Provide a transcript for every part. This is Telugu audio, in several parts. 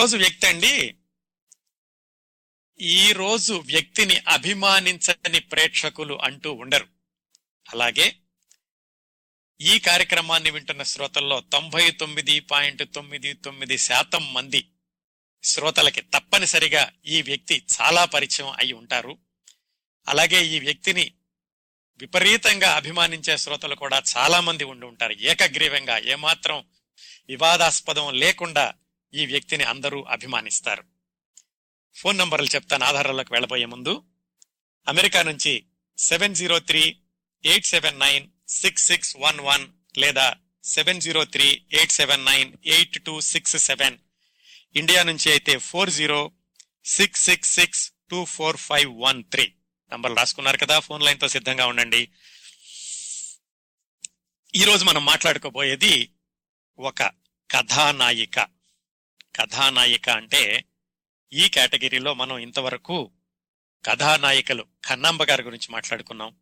రోజు వ్యక్తి అండి. ఈరోజు వ్యక్తిని అభిమానించని ప్రేక్షకులు అంటూ ఉండరు. అలాగే ఈ కార్యక్రమాన్ని వింటున్న శ్రోతల్లో తొంభై తొమ్మిది పాయింట్ తొమ్మిది తొమ్మిది శాతం మంది శ్రోతలకి తప్పనిసరిగా ఈ వ్యక్తి చాలా పరిచయం అయి ఉంటారు. అలాగే ఈ వ్యక్తిని విపరీతంగా అభిమానించే శ్రోతలు కూడా చాలా మంది ఉండి ఉంటారు. ఏకగ్రీవంగా ఏమాత్రం వివాదాస్పదం లేకుండా ఈ వ్యక్తిని అందరూ అభిమానిస్తారు. ఫోన్ నంబర్లు చెప్తాను ఆధారాలకు వెళ్ళబోయే ముందు. అమెరికా నుంచి seven zero three eight seven nine six six one one లేదా seven zero three eight seven nine eight two six seven. India నుంచి అయితే four zero six six six two four five one three. నంబర్లు రాసుకున్నారు కదా ఫోన్ లైన్తో సిద్ధంగా ఉండండి. ఈరోజు మనం మాట్లాడుకోబోయేది ఒక కథానాయిక. కథానాయిక అంటే ఈ కేటగిరీలో మనం ఇంతవరకు కథానాయికలు కన్నాంబ గారి గురించి మాట్లాడుకున్నాం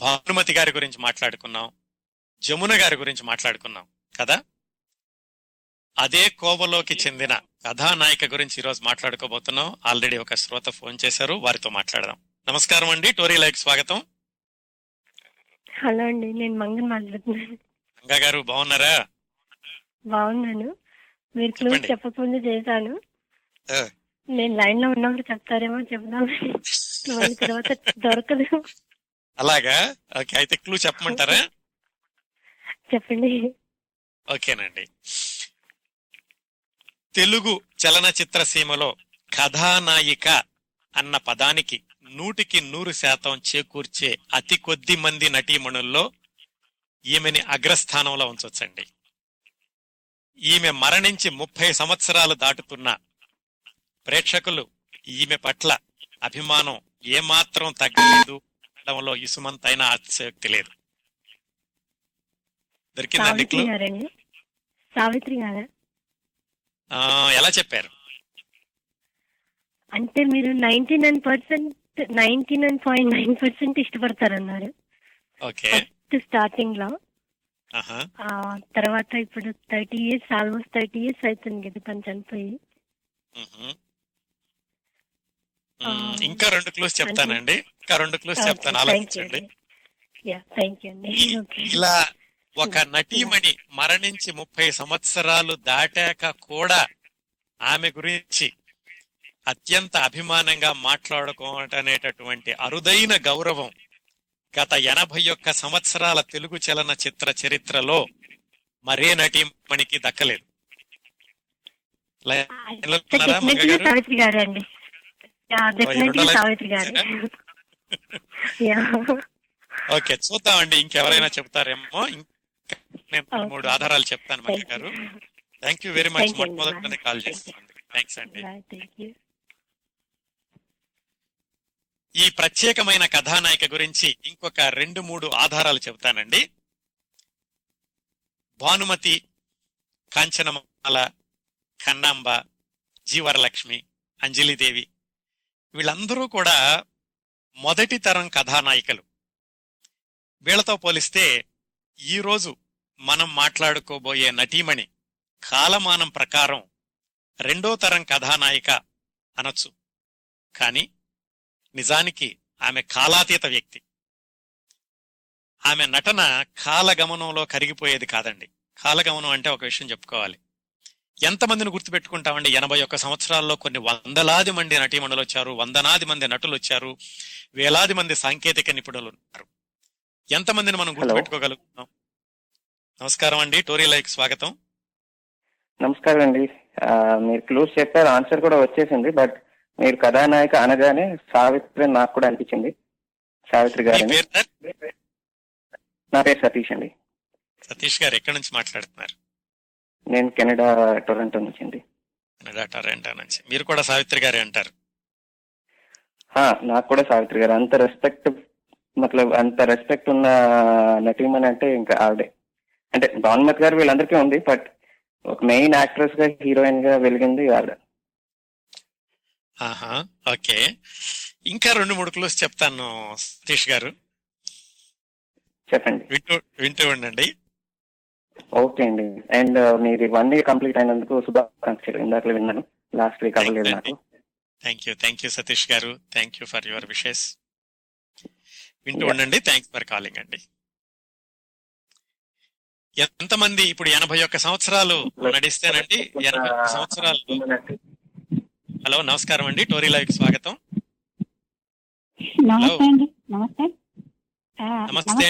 భానుమతి గారి గురించి మాట్లాడుకున్నాం జమున గారి గురించి మాట్లాడుకున్నాం కదా? అదే కోవలోకి చెందిన కథానాయిక గురించి ఈరోజు మాట్లాడుకోబోతున్నాం. ఆల్రెడీ ఒక శ్రోత ఫోన్ చేశారు వారితో మాట్లాడదాం. నమస్కారం అండి టోరీ లైక్ స్వాగతం. హలో అండి నేను మంగన్ మాట్లాడుతున్నాను. గారు బాగున్నారా? బాగున్నాను. మీరు చెప్పండి. చెప్పకముందు చేశాను. నేను లైన్లో ఉన్నప్పుడు చెప్తారేమో చెప్దాం. మళ్ళీ తర్వాత దొరకదు. అలాగా? ఓకే అయితే క్లూ చెప్పమంటారా? చెప్పండి. ఓకేనండి. తెలుగు చలనచిత్ర సీమలో కథానాయిక అన్న పదానికి నూటికి నూరు శాతం చేకూర్చే అతి కొద్ది మంది నటీమణుల్లో ఈమెని అగ్రస్థానంలో ఉంచొచ్చండి. ఈమె మరణించి ముప్పై సంవత్సరాలు దాటుతున్న ప్రేక్షకులు ఈమె పట్ల అభిమానం ఏమాత్రం తగ్గలేదు. అనడంలో ఇసుమంతైనా అతిశయోక్తి లేదు. దొరికిందండి సావిత్రి గారా? ఆ, ఎలా చెప్పారు? అంటే మీరు ninety nine percent ninety nine point nine percent ఇష్టపడతారన్నారు. Okay. స్టార్టింగ్లో తర్వాత ఇప్పుడు thirty years almost thirty years అవుతుంది కదా తను చనిపోయి. ఇంకా రెండు క్లూస్ చెప్తానండి. ఇంకా రెండు క్లూస్ చెప్తాను. ఆలోచించండి. ఇలా ఒక నటీమణి మరణించి ముప్పై సంవత్సరాలు దాటాక కూడా ఆమె గురించి అత్యంత అభిమానంగా మాట్లాడుకోవటం అనేటటువంటి అరుదైన గౌరవం గత ఎనభై ఒక్క సంవత్సరాల తెలుగు చలనచిత్ర చరిత్రలో మరే నటీమణికి దక్కలేదు. ఓకే చూద్దామండి ఇంకెవరైనా చెప్తారేమో. నేను Okay. మూడు ఆధారాలు చెప్తాను మంగ గారు thank you very much Thank you అండి. మొట్టమొదటిగానే కాల్. చేస్తాను థ్యాంక్స్ అండి. ఈ ప్రత్యేకమైన కథానాయిక గురించి ఇంకొక రెండు మూడు ఆధారాలు చెబుతానండి. భానుమతి కాంచనమాల కన్నాంబ జీవరలక్ష్మి అంజలిదేవి వీళ్ళందరూ కూడా మొదటి తరం కథానాయికలు. వీళ్ళతో పోలిస్తే ఈరోజు మనం మాట్లాడుకోబోయే నటీమణి కాలమానం ప్రకారం రెండో తరం కథానాయిక అనొచ్చు. కానీ నిజానికి ఆమె కాలాతీత వ్యక్తి. ఆమె నటన కాలగమనంలో కరిగిపోయేది కాదండి. కాలగమనం అంటే ఒక విషయం చెప్పుకోవాలి. ఎంతమందిని గుర్తుపెట్టుకుంటామండి? ఎనభై ఒక్క సంవత్సరాల్లో కొన్ని వందలాది మంది నటీమణులు వచ్చారు వందనాది మంది నటులు వచ్చారు వేలాది మంది సాంకేతిక నిపుణులు ఉన్నారు. ఎంతమందిని మనం గుర్తుపెట్టుకోగలుగుతున్నాం? నమస్కారం అండి. టోరీ లైక్ స్వాగతం. నమస్కారం అండి. మీరు క్లూస్ చెప్పారు ఆన్సర్ కూడా వచ్చేసింది బట్ మీరు కథానాయక అనగానే సావిత్రి నాకు కూడా అనిపించింది. సావిత్రి సార్? నా పేరు సతీష్ అండి. సతీష్ గారు ఎక్కడి నుంచి మాట్లాడుతున్నారు? నేను కెనడా టొరంటో నుంచి అండి. కెనడా టొరంటో నుంచి. మీరు కూడా సావిత్రి గారే అంటారు? నాకు కూడా సావిత్రి గారు. అంత రెస్పెక్ట్ మతలబ్ అంత రెస్పెక్ట్ ఉన్న నటీమణి అంటే ఇంకా ఆవిడే. అంటే భానుమతి గారు వీళ్ళందరికీ ఉంది బట్ ఒక మెయిన్ యాక్ట్రెస్గా హీరోయిన్గా వెలిగింది ఆవిడ. ఆహా ఓకే. ఇంకా రెండు మూడు క్లూస్ చెప్తాను సతీష్ గారు. చెప్పండి. వింటూ వింటూ ఉండండి. ఓకే అండి. అండ్ మీది వన్ ఇయర్ కంప్లీట్ అయినందుకు శుభాకాంక్షలు. ఇందాక విన్నాను. లాస్ట్ వీక్ అవ్వలేదు నాకు. Thank you thank you Satish గారు. Thank you for your wishes వింటూ ఉండండి. థ్యాంక్స్ ఫర్ కాలింగ్ అండి. ఎంతమంది ఇప్పుడు ఎనభై ఒక్క సంవత్సరాలు నడిస్తేనండి ఎనభై ఒక్క సంవత్సరాలు హలో నమస్కారం అండి. టోరీ లైవ్ స్వాగతం. నమస్తే అండి. నమస్తే. నమస్తే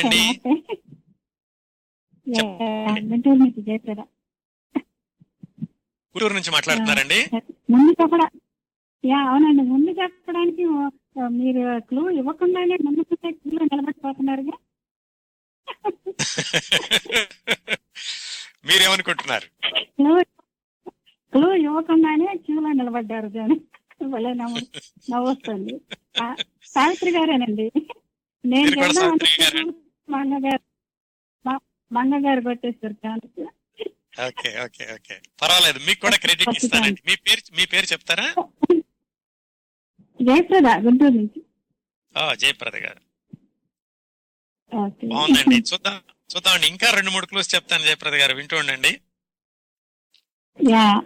గుంటూరు నుంచి జయప్రద గుంటూరు నుంచి మాట్లాడుతున్నారండి. ముందు చెప్పడా యా అవునండి. ముందు చెప్పడానికి మీరు క్లూ ఇవ్వకుండానే ముందు క్లూ నిలబెట్టిపోతున్నారుగా మీరేమనుకుంటున్నారు? ఇవ్వకుండానే క్యూలో నిలబడ్డారు కానీ భలే నవ్వు నవ్వొస్తుంది. ఆ, సావిత్రి గారేనండి. నేను మీరు కూడా చెప్దాం సావిత్రి గారే. అనుకున్నాను, మా అన్నగారు మా- మా అన్నగారు కొట్టేస్తారు కానీ ఓకే ఓకే ఓకే. పర్వాలేదు మీకు కూడా క్రెడిట్ ఇస్తానండి. మీ పేరు మీ పేరు చెప్తారా? జయప్రద గుంటూరు నుంచి. ఆ, జయప్రద గారు. బాగుందండి. చూద్దాం చూద్దామండి. ఇంకా రెండు మూడు క్లూస్ చెప్తాను జయప్రద గారు. వింటూ ఉండండి.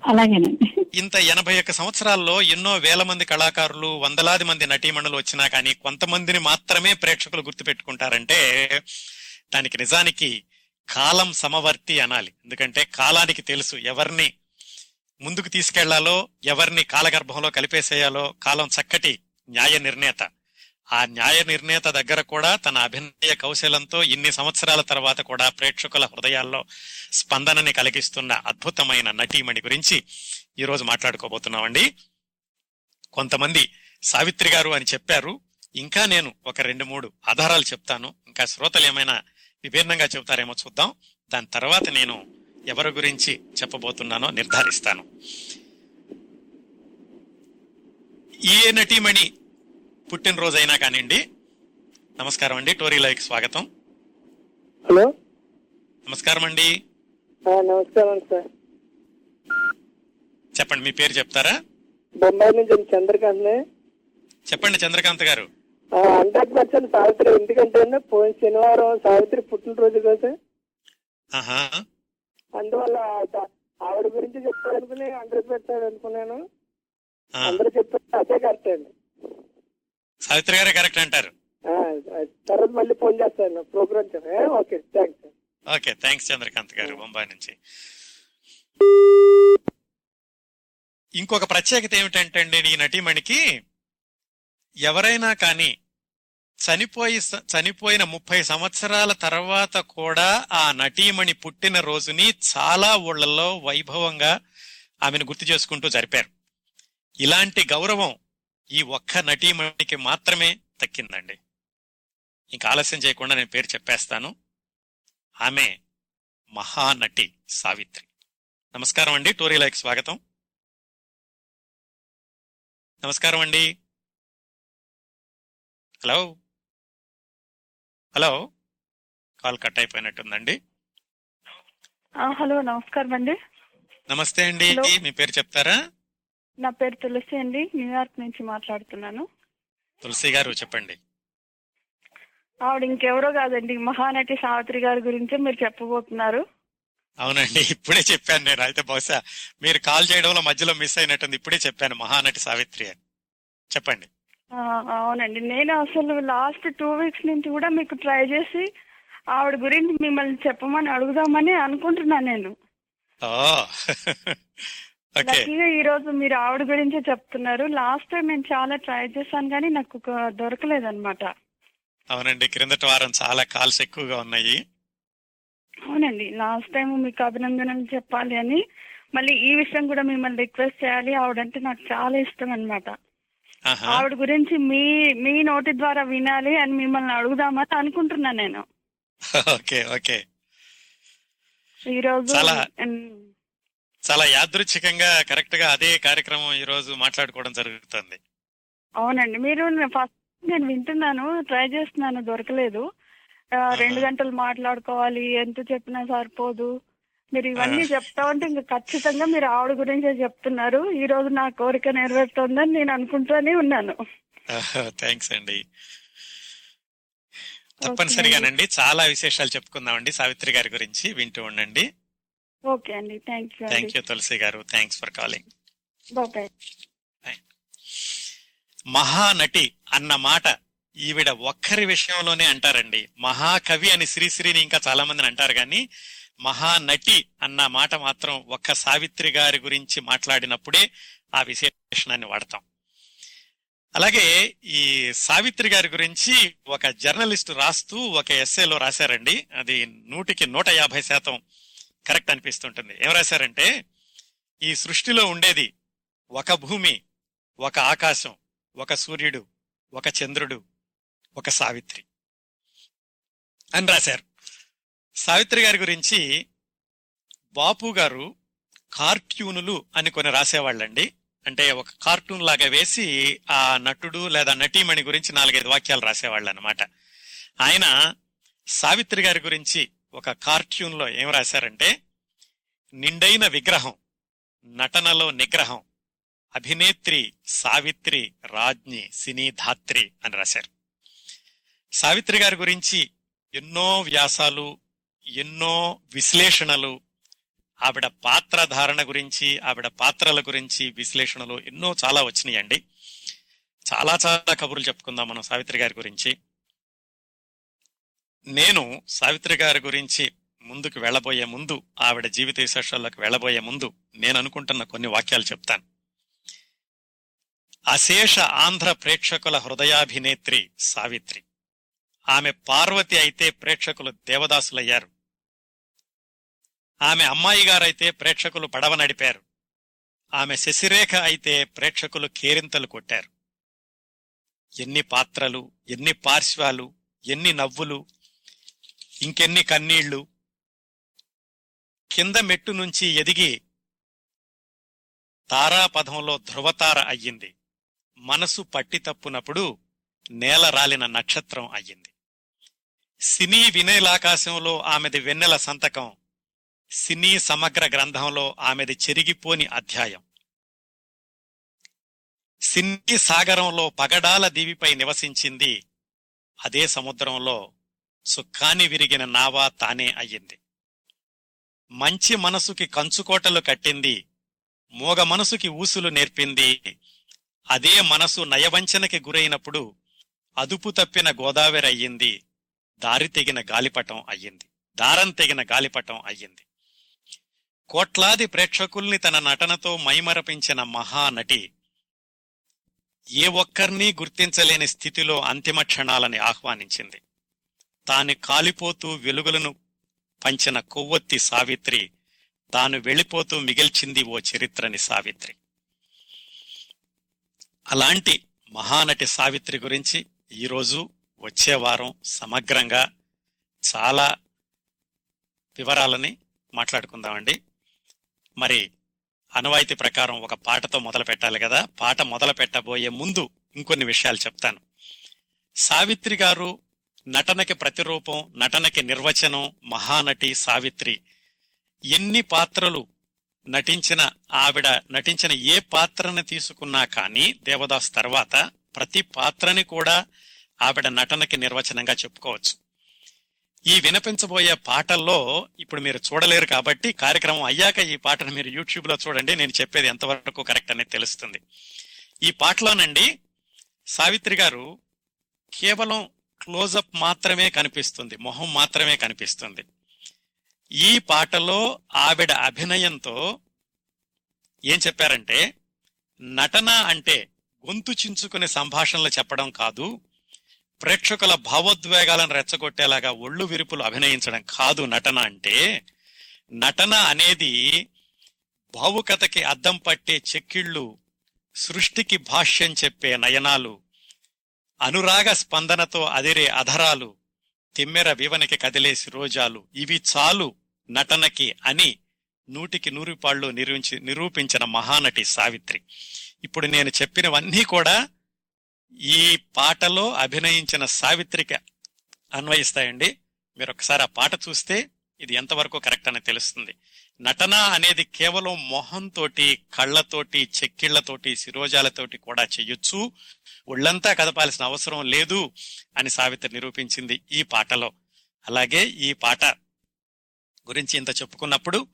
అలాగేనండి. ఇంత ఎనభై ఒక్క సంవత్సరాల్లో ఎన్నో వేల మంది కళాకారులు వందలాది మంది నటీమణులు వచ్చినా కానీ కొంతమందిని మాత్రమే ప్రేక్షకులు గుర్తుపెట్టుకుంటారంటే దానికి నిజానికి కాలం సమవర్తి అనాలి. ఎందుకంటే కాలానికి తెలుసు ఎవరిని ముందుకు తీసుకెళ్ళాలో ఎవరిని కాలగర్భంలో కలిపేసేయాలో కాలం చక్కటి న్యాయ నిర్ణేత. ఆ న్యాయ నిర్ణేత దగ్గర కూడా తన అభినయ కౌశలంతో ఇన్ని సంవత్సరాల తర్వాత కూడా ప్రేక్షకుల హృదయాల్లో స్పందనని కలిగిస్తున్న అద్భుతమైన నటీమణి గురించి ఈరోజు మాట్లాడుకోబోతున్నామండి. కొంతమంది సావిత్రి గారు అని చెప్పారు. ఇంకా నేను ఒక రెండు మూడు ఆధారాలు చెప్తాను. ఇంకా శ్రోతలు ఏమైనా విభిన్నంగా చెబుతారేమో చూద్దాం. దాని తర్వాత నేను ఎవరి గురించి చెప్పబోతున్నానో నిర్ధారిస్తాను. ఏ నటీమణి పుట్టినరోజైనా కానివ్వండి. నమస్కారం అండి. టోరీ లైక్ స్వాగతం. హలో. నమస్కారం అండి. నమస్కారం సార్. చెప్పండి మీ పేరు చెప్తారా? బొంబాయి నుంచి నేను చంద్రకాంత్ని. చెప్పండి చంద్రకాంత్ గారు. హండ్రెడ్ పర్సెంట్ సావిత్రి ఎందుకంటే పోయిన శనివారం సావిత్రి పుట్టినరోజు కదా అందువల్ల ఆవిడ గురించి చెప్తారనుకుని హండ్రెడ్ పర్సెంట్ అనుకున్నాను అందరూ చెప్పారు అదే కరెక్ట్ అండి. సావిత్రి గారే కరెక్ట్ అంటారు. తర్వాత మళ్ళీ ఫోన్ చేస్తాను. Program okay thanks. Okay thanks Chandrakant గారు బొంబాయి నుంచి. ఇంకొక ప్రత్యేకత ఏమిటంటే అండి ఈ నటీమణికి ఎవరైనా కానీ చనిపోయి చనిపోయిన ముప్పై సంవత్సరాల తర్వాత కూడా ఆ నటీమణి పుట్టిన రోజుని చాలా ఊళ్ళల్లో వైభవంగా ఆమెను గుర్తు చేసుకుంటూ జరిపారు. ఇలాంటి గౌరవం ఈ ఒక్క నటీమణికి మాత్రమే దక్కిందండి ఇంకా ఆలస్యం చేయకుండా నేను పేరు చెప్పేస్తాను. ఆమె మహానటి సావిత్రి. నమస్కారం అండి. టోరీ లైక్ స్వాగతం. నమస్కారం అండి. హలో? హలో? కాల్ కట్ అయిపోయినట్టుందండి. హలో నమస్కారం అండి. నమస్తే అండి. మీ పేరు చెప్తారా? నా పేరు తులసి అండి న్యూయార్క్ నుంచి మాట్లాడుతున్నాను. తులసి గారు చెప్పండి. ఆవిడ ఇంకెవరో కాదండి మహానటి సావిత్రి గారి గురించి మీరు చెప్పబోతున్నారు. అవునండి ఇప్పుడే చెప్పాను నేను. అయితే బహుశా మీరు కాల్ చేయడంలో మధ్యలో మిస్ అయినట్టుంది. ఇప్పుడే చెప్పాను మహానటి సావిత్రి అని. చెప్పండి. ఆ, అవునండి. నేను అసలు లాస్ట్ టూ వీక్స్ నుంచి కూడా మీకు ట్రై చేసి ఆవిడ గురించి మిమ్మల్ని చెప్పమని అడుగుదామని అనుకుంటున్నాను నేను. ఓ. లక్కీగా ఈ రోజు మీరు ఆవిడ గురించే చెప్తున్నారు. లాస్ట్ టైం నేను చాలా ట్రై చేశాను కానీ నాకు దొరకలేదు అనమాట అవునండి క్రిందటి వారం చాలా కాల్స్ ఎక్కువగా ఉన్నాయి. అవునండి లాస్ట్ టైం మీకు అభినందనలు చెప్పాలి అని. మళ్ళీ ఈ విషయం కూడా మిమ్మల్ని రిక్వెస్ట్ చేయాలి. ఆవిడంటే నాకు చాలా ఇష్టం అన్నమాట ఆహా. ఆవిడ గురించి మీ మీ నోటి ద్వారా వినాలి అని మిమ్మల్ని అడుగుదామని అనుకుంటున్నాను నేను. ఓకే ఓకే ఈ రోజు చాలా- యాదృచ్ఛికంగా కరెక్ట్గా అదే కార్యక్రమం ఈ రోజు మాట్లాడుకోవడం జరుగుతుంది. అవునండి. మీరు ఫస్ట్ నేను వింటున్నాను ట్రై చేస్తున్నాను దొరకలేదు. రెండు గంటలు మాట్లాడుకోవాలి ఎంత చెప్పినా సరిపోదు. మీరు ఇవన్నీ. చెప్తా ఉంటే ఇంకా ఖచ్చితంగా మీరు ఆవిడ గురించే చెప్తున్నారు. ఈ రోజు నా కోరిక నెరవేరుతోందని నేను అనుకుంటూనే ఉన్నాను. థ్యాంక్స్ అండి. తప్పనిసరిగానండి. చాలా విశేషాలు చెప్పుకుందామండి సావిత్రి గారి గురించి. వింటూ ఉండండి. ఓకే అండి. Thank you thank you Tulasi గారు. Thanks for calling. బాయ్. మహానటి అన్న మాట ఈవిడ ఒక్కరి విషయంలోనే అంటారండి. మహాకవి అని శ్రీశ్రీని ఇంకా చాలా మందిని అంటారు కానీ మహానటి అన్న మాట మాత్రం ఒక్క సావిత్రి గారి గురించి మాట్లాడినప్పుడే ఆ విశేషణాన్ని వాడతాం. అలాగే ఈ సావిత్రి గారి గురించి ఒక జర్నలిస్ట్ రాస్తూ ఒక ఎస్ఏలో రాశారండి. అది నూటికి నూట యాభై శాతం కరెక్ట్ అనిపిస్తుంటుంది. ఏం రాశారంటే ఈ సృష్టిలో ఉండేది ఒక భూమి ఒక ఆకాశం ఒక సూర్యుడు ఒక చంద్రుడు ఒక సావిత్రి అని రాశారు. సావిత్రి గారి గురించి బాపు గారు కార్టూనులు అని కొన్ని రాసేవాళ్ళండి. అంటే ఒక కార్టూన్ లాగా వేసి ఆ నటుడు లేదా నటీమణి గురించి నాలుగైదు వాక్యాలు రాసేవాళ్ళు అనమాట ఆయన సావిత్రి గారి గురించి ఒక కార్ట్యూన్లో ఏం రాశారంటే నిండైన విగ్రహం నటనలో నిగ్రహం అభినేత్రి సావిత్రి రాజ్ఞి సినీ ధాత్రి అని రాశారు. సావిత్రి గారి గురించి ఎన్నో వ్యాసాలు ఎన్నో విశ్లేషణలు ఆవిడ పాత్ర ధారణ గురించి ఆవిడ పాత్రల గురించి విశ్లేషణలు ఎన్నో చాలా వచ్చినాయండి. చాలా చాలా కబుర్లు చెప్పుకుందాం మనం సావిత్రి గారి గురించి. నేను సావిత్రి గారి గురించి ముందుకు వెళ్ళబోయే ముందు ఆవిడ జీవిత విశేషాల్లోకి వెళ్ళబోయే ముందు నేను అనుకుంటున్న కొన్ని వాక్యాలు చెప్తాను. అశేష ఆంధ్ర ప్రేక్షకుల హృదయాభినేత్రి సావిత్రి. ఆమె పార్వతి అయితే ప్రేక్షకులు దేవదాసులయ్యారు. ఆమె అమ్మాయి గారైతే ప్రేక్షకులు పడవ నడిపారు. ఆమె శశిరేఖ అయితే ప్రేక్షకులు కేరింతలు కొట్టారు. ఎన్ని పాత్రలు ఎన్ని పార్శ్వాలు ఎన్ని నవ్వులు ఇంకెన్ని కన్నీళ్ళు కింద మెట్టు నుంచి ఎదిగి తారాపథంలో ధ్రువతార అయ్యింది. మనసు పట్టి తప్పునప్పుడు నేల రాలిన నక్షత్రం అయ్యింది. సినీ వినయలాకాశంలో ఆమెది వెన్నెల సంతకం సినీ సమగ్ర గ్రంథంలో ఆమెది చెరిగిపోని అధ్యాయం. సినీ సాగరంలో పగడాల దీవిపై నివసించింది అదే సముద్రంలో సుఖాన్ని విరిగిన నావా తానే అయ్యింది. మంచి మనసుకి కంచుకోటలు కట్టింది మోగ మనసుకి ఊసులు నేర్పింది అదే మనసు నయవంచనకి గురైనప్పుడు అదుపు తప్పిన గోదావరి అయ్యింది దారి తెగిన గాలిపటం అయ్యింది దారం తెగిన గాలిపటం అయ్యింది. కోట్లాది ప్రేక్షకుల్ని తన నటనతో మైమరపించిన మహానటి ఏ ఒక్కర్నీ గుర్తించలేని స్థితిలో అంతిమ క్షణాలని ఆహ్వానించింది. తాను కాలిపోతూ వెలుగులను పంచిన కొవ్వొత్తి సావిత్రి తాను వెళ్ళిపోతూ మిగిల్చింది ఓ చరిత్రని సావిత్రి. అలాంటి మహానటి సావిత్రి గురించి ఈరోజు వచ్చే వారం సమగ్రంగా చాలా వివరాలని మాట్లాడుకుందామండి. మరి అనువాయితీ ప్రకారం ఒక పాటతో మొదలు పెట్టాలి కదా. పాట మొదలు పెట్టబోయే ముందు ఇంకొన్ని విషయాలు చెప్తాను. సావిత్రి గారు నటనకి ప్రతిరూపం నటనకి నిర్వచనం మహానటి సావిత్రి. ఎన్ని పాత్రలు నటించిన ఆవిడ నటించిన ఏ పాత్రని తీసుకున్నా కానీ దేవదాస్ తర్వాత ప్రతి పాత్రని కూడా ఆవిడ నటనకి నిర్వచనంగా చెప్పుకోవచ్చు. ఈ వినిపించబోయే పాటల్లో ఇప్పుడు మీరు చూడలేరు కాబట్టి కార్యక్రమం అయ్యాక ఈ పాటను మీరు యూట్యూబ్లో చూడండి నేను చెప్పేది ఎంతవరకు కరెక్ట్ అనేది తెలుస్తుంది. ఈ పాటలోనండి సావిత్రి గారు కేవలం క్లోజప్ మాత్రమే కనిపిస్తుంది మొహం మాత్రమే కనిపిస్తుంది. ఈ పాటలో ఆవిడ అభినయంతో ఏం చెప్పారంటే నటన అంటే గొంతు చించుకునే సంభాషణలు చెప్పడం కాదు ప్రేక్షకుల భావోద్వేగాలను రెచ్చగొట్టేలాగా ఒళ్ళు విరుపులు అభినయించడం కాదు నటన అంటే నటన అనేది భావుకథకి అద్దం పట్టే చెక్కిళ్ళు సృష్టికి భాష్యం చెప్పే నయనాలు అనురాగ స్పందనతో అదిరే అధరాలు తిమ్మెర వివనికి కదిలేసి రోజాలు ఇవి చాలు నటనకి అని నూటికి నూరు పాళ్ళు నిరూపించి నిరూపించిన మహానటి సావిత్రి. ఇప్పుడు నేను చెప్పినవన్నీ కూడా ఈ పాటలో అభినయించిన సావిత్రికి అన్వయిస్తాయండి. మీరు ఒకసారి ఆ పాట చూస్తే ఇది ఎంతవరకు కరెక్ట్ అని తెలుస్తుంది. నటన అనేది కేవలం మొహంతోటి కళ్ళతోటి చెక్కిళ్ళతోటి శిరోజాలతోటి కూడా చెయ్యొచ్చు ఒళ్ళంతా కదపాల్సిన అవసరం లేదు అని సావిత్రి నిరూపించింది ఈ పాటలో. అలాగే ఈ పాట గురించి ఇంత చెప్పుకున్నప్పుడు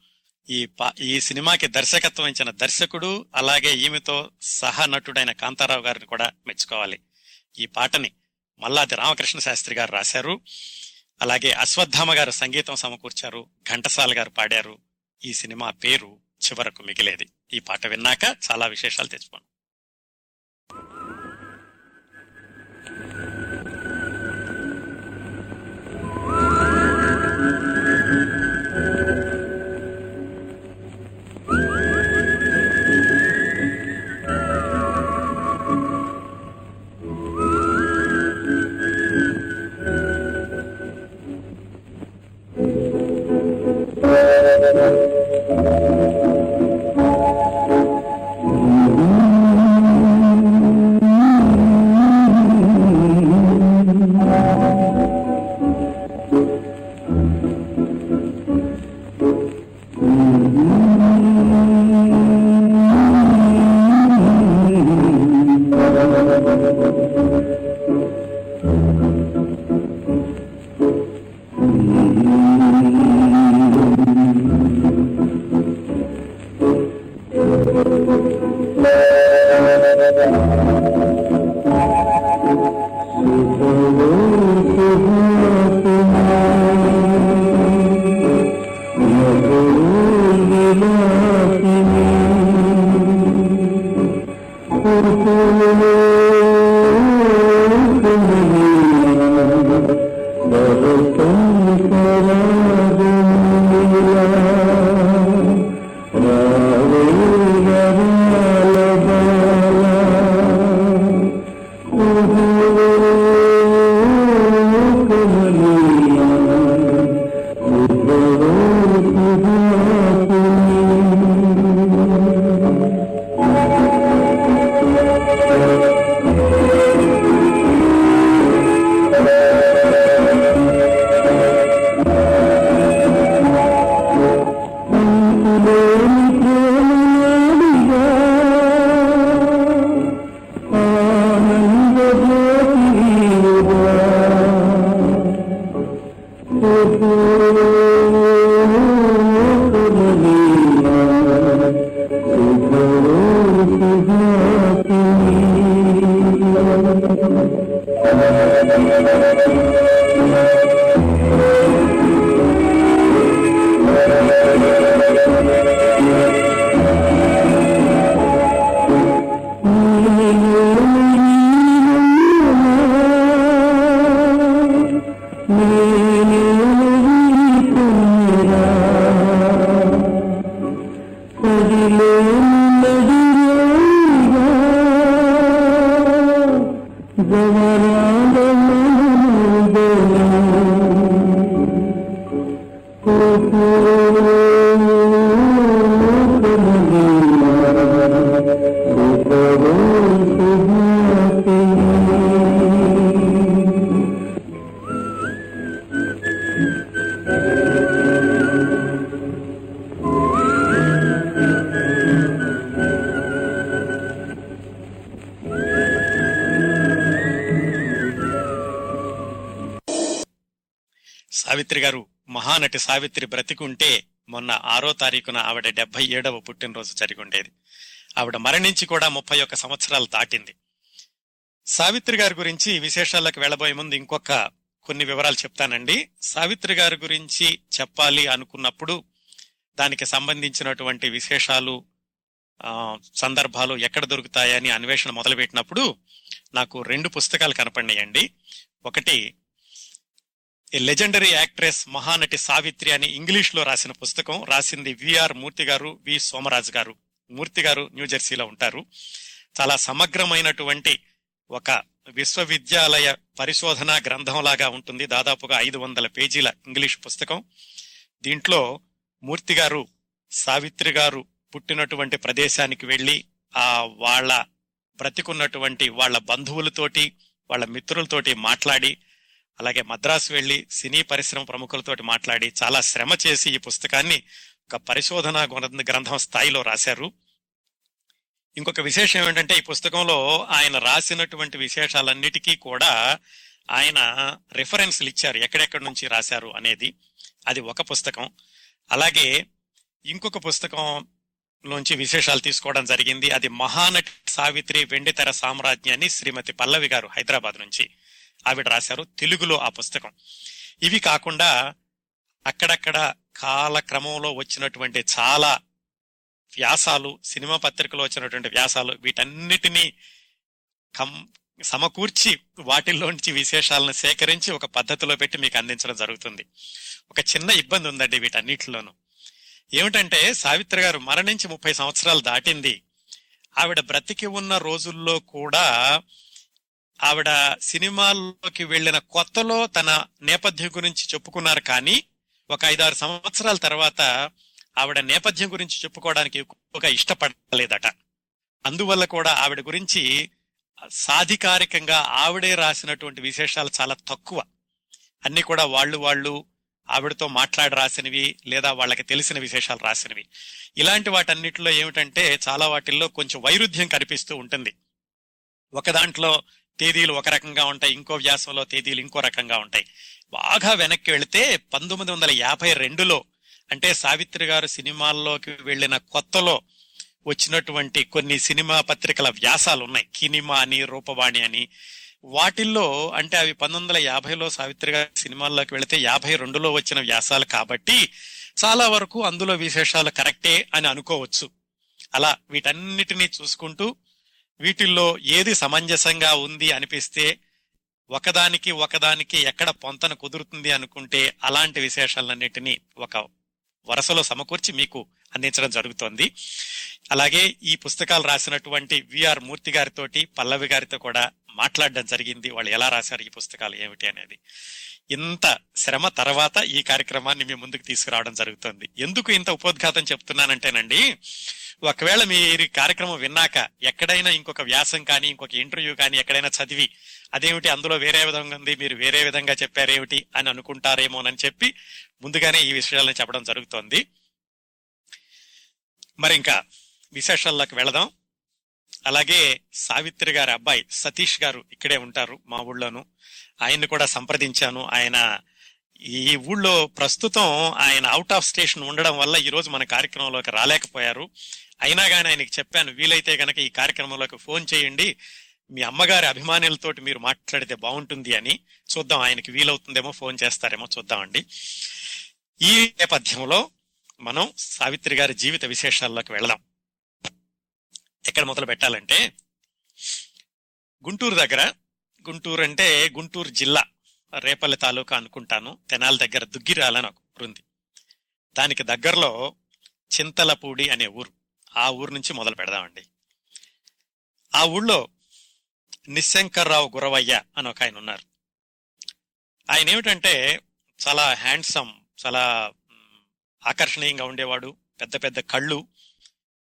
ఈ పా ఈ సినిమాకి దర్శకత్వం ఇచ్చిన దర్శకుడు అలాగే ఈమెతో సహ నటుడైన కాంతారావు గారిని కూడా మెచ్చుకోవాలి. ఈ పాటని మల్లాది రామకృష్ణ శాస్త్రి గారు రాశారు. అలాగే అశ్వత్థామ గారు సంగీతం సమకూర్చారు. ఘంటసాల గారు పాడారు. ఈ సినిమా పేరు చివరకు మిగిలేది. ఈ పాట విన్నాక చాలా విశేషాలు తెచ్చుకోండి సావిత్రి బ్రతికుంటే మొన్న ఆరో తారీఖున ఆవిడ డెబ్బై ఏడవ పుట్టినరోజు జరిగి ఉండేది ఆవిడ మరణించి కూడా ముప్పై ఒక్క సంవత్సరాలు దాటింది. సావిత్రి గారి గురించి విశేషాలకు వెళ్ళబోయే ముందు ఇంకొక కొన్ని వివరాలు చెప్తానండి. సావిత్రి గారి గురించి చెప్పాలి అనుకున్నప్పుడు దానికి సంబంధించినటువంటి విశేషాలు సందర్భాలు ఎక్కడ దొరుకుతాయని అన్వేషణ మొదలుపెట్టినప్పుడు నాకు రెండు పుస్తకాలు కనపడినాయండి. ఒకటి a legendary actress Mahanati Savitri అని ఇంగ్లీష్లో రాసిన పుస్తకం. రాసింది విఆర్ మూర్తి గారు వి. సోమరాజ్ గారు. మూర్తి గారు న్యూజెర్సీలో ఉంటారు. చాలా సమగ్రమైనటువంటి ఒక విశ్వవిద్యాలయ పరిశోధన గ్రంథంలాగా ఉంటుంది. దాదాపుగా ఐదు వందల పేజీల ఇంగ్లీష్ పుస్తకం. దీంట్లో మూర్తి గారు సావిత్రి గారు పుట్టినటువంటి ప్రదేశానికి వెళ్ళి ఆ వాళ్ళ బ్రతికున్నటువంటి వాళ్ళ బంధువులతోటి వాళ్ళ మిత్రులతోటి మాట్లాడి అలాగే మద్రాసు వెళ్ళి సినీ పరిశ్రమ ప్రముఖులతోటి మాట్లాడి చాలా శ్రమ చేసి ఈ పుస్తకాన్ని ఒక పరిశోధన గ్రంథం స్థాయిలో రాశారు. ఇంకొక విశేషం ఏంటంటే ఈ పుస్తకంలో ఆయన రాసినటువంటి విశేషాలన్నిటికీ కూడా ఆయన రిఫరెన్స్లు ఇచ్చారు. ఎక్కడెక్కడి నుంచి రాశారు అనేది. అది ఒక పుస్తకం. అలాగే ఇంకొక పుస్తకం లోంచి విశేషాలు తీసుకోవడం జరిగింది. అది మహానటి సావిత్రి వెండితెర సామ్రాజ్యాన్ని శ్రీమతి పల్లవి గారు హైదరాబాద్ నుంచి ఆవిడ రాశారు తెలుగులో ఆ పుస్తకం. ఇవి కాకుండా అక్కడక్కడ కాలక్రమంలో వచ్చినటువంటి చాలా వ్యాసాలు సినిమా పత్రికలో వచ్చినటువంటి వ్యాసాలు వీటన్నిటినీ కం సమకూర్చి వాటిల్లోంచి విశేషాలను సేకరించి ఒక పద్ధతిలో పెట్టి మీకు అందించడం జరుగుతుంది. ఒక చిన్న ఇబ్బంది ఉందండి వీటన్నిటిలోనూ. ఏమిటంటే సావిత్రి గారు మరణించి ముప్పై సంవత్సరాలు దాటింది. ఆవిడ బ్రతికి ఉన్న రోజుల్లో కూడా ఆవిడ సినిమాల్లోకి వెళ్ళిన కొత్తలో తన నేపథ్యం గురించి చెప్పుకున్నారు కానీ ఒక ఐదారు సంవత్సరాల తర్వాత ఆవిడ నేపథ్యం గురించి చెప్పుకోవడానికి ఎక్కువగా ఇష్టపడలేదట. అందువల్ల కూడా ఆవిడ గురించి సాధికారికంగా ఆవిడే రాసినటువంటి విశేషాలు చాలా తక్కువ. అన్ని కూడా వాళ్ళు వాళ్ళు ఆవిడతో మాట్లాడి రాసినవి లేదా వాళ్ళకి తెలిసిన విశేషాలు రాసినవి. ఇలాంటి వాటన్నిటిలో ఏమిటంటే చాలా వాటిల్లో కొంచెం వైరుధ్యం కనిపిస్తూ ఉంటుంది. ఒక దాంట్లో తేదీలు ఒక రకంగా ఉంటాయి ఇంకో వ్యాసంలో తేదీలు ఇంకో రకంగా ఉంటాయి. బాగా వెనక్కి వెళితే పంతొమ్మిది వందల యాభై రెండులో అంటే సావిత్రి గారు సినిమాల్లోకి వెళ్ళిన కొత్తలో వచ్చినటువంటి కొన్ని సినిమా పత్రికల వ్యాసాలు ఉన్నాయి. కినిమా అని రూపవాణి అని. వాటిల్లో అంటే అవి పంతొమ్మిది వందల యాభైలో సావిత్రి గారి సినిమాల్లోకి వెళితే యాభై రెండులో వచ్చిన వ్యాసాలు కాబట్టి చాలా వరకు అందులో విశేషాలు కరెక్టే అని అనుకోవచ్చు. అలా వీటన్నిటినీ చూసుకుంటూ వీటిల్లో ఏది సమంజసంగా ఉంది అనిపిస్తే ఒకదానికి ఒకదానికి ఎక్కడ పొంతన కుదురుతుంది అనుకుంటే అలాంటి విశేషాలన్నిటినీ ఒక వరసలో సమకూర్చి మీకు అందించడం జరుగుతోంది. అలాగే ఈ పుస్తకాలు రాసినటువంటి విఆర్ మూర్తి గారితోటి పల్లవి గారితో కూడా మాట్లాడడం జరిగింది. వాళ్ళు ఎలా రాశారు ఈ పుస్తకాలు ఏమిటి అనేది. ఇంత శ్రమ తర్వాత ఈ కార్యక్రమాన్ని మీ ముందుకు తీసుకురావడం జరుగుతుంది. ఎందుకు ఇంత ఉపోద్ఘాతం చెప్తున్నానంటేనండి ఒకవేళ మీరు కార్యక్రమం విన్నాక ఎక్కడైనా ఇంకొక వ్యాసం కానీ ఇంకొక ఇంటర్వ్యూ కానీ ఎక్కడైనా చదివి అదేమిటి అందులో వేరే విధంగా ఉంది? మీరు వేరే విధంగా చెప్పారేమిటి అని అనుకుంటారేమోనని చెప్పి ముందుగానే ఈ విషయాలను చెప్పడం జరుగుతోంది. మరి ఇంకా విశేషాల్లోకి వెళదాం. అలాగే సావిత్రి గారి అబ్బాయి సతీష్ గారు ఇక్కడే ఉంటారు మా ఊళ్ళోను. ఆయన్ని కూడా సంప్రదించాను. ఆయన ఈ ఊళ్ళో ప్రస్తుతం ఆయన అవుట్ ఆఫ్ స్టేషన్ ఉండడం వల్ల ఈరోజు మన కార్యక్రమంలోకి రాలేకపోయారు. అయినా కానీ ఆయనకి చెప్పాను వీలైతే గనక ఈ కార్యక్రమంలోకి ఫోన్ చేయండి. మీ అమ్మగారి అభిమానులతోటి మీరు మాట్లాడితే బాగుంటుంది అని చూద్దాం ఆయనకి వీలవుతుందేమో ఫోన్ చేస్తారేమో చూద్దామండి. ఈ నేపథ్యంలో మనం సావిత్రి గారి జీవిత విశేషాల్లోకి వెళదాం. ఎక్కడ మొదలు పెట్టాలంటే గుంటూరు దగ్గర గుంటూరు అంటే గుంటూరు జిల్లా రేపల్లి తాలూకా అనుకుంటాను తెనాలి దగ్గర దుగ్గిరాలని ఒక ఊరుంది దానికి దగ్గరలో చింతలపూడి అనే ఊరు ఆ ఊరు నుంచి మొదలు పెడదామండి. ఆ ఊళ్ళో నిశంకర్రావు గురవయ్య అని ఒక ఆయన ఉన్నారు. ఆయన ఏమిటంటే చాలా హ్యాండ్సమ్ చాలా ఆకర్షణీయంగా ఉండేవాడు పెద్ద పెద్ద కళ్ళు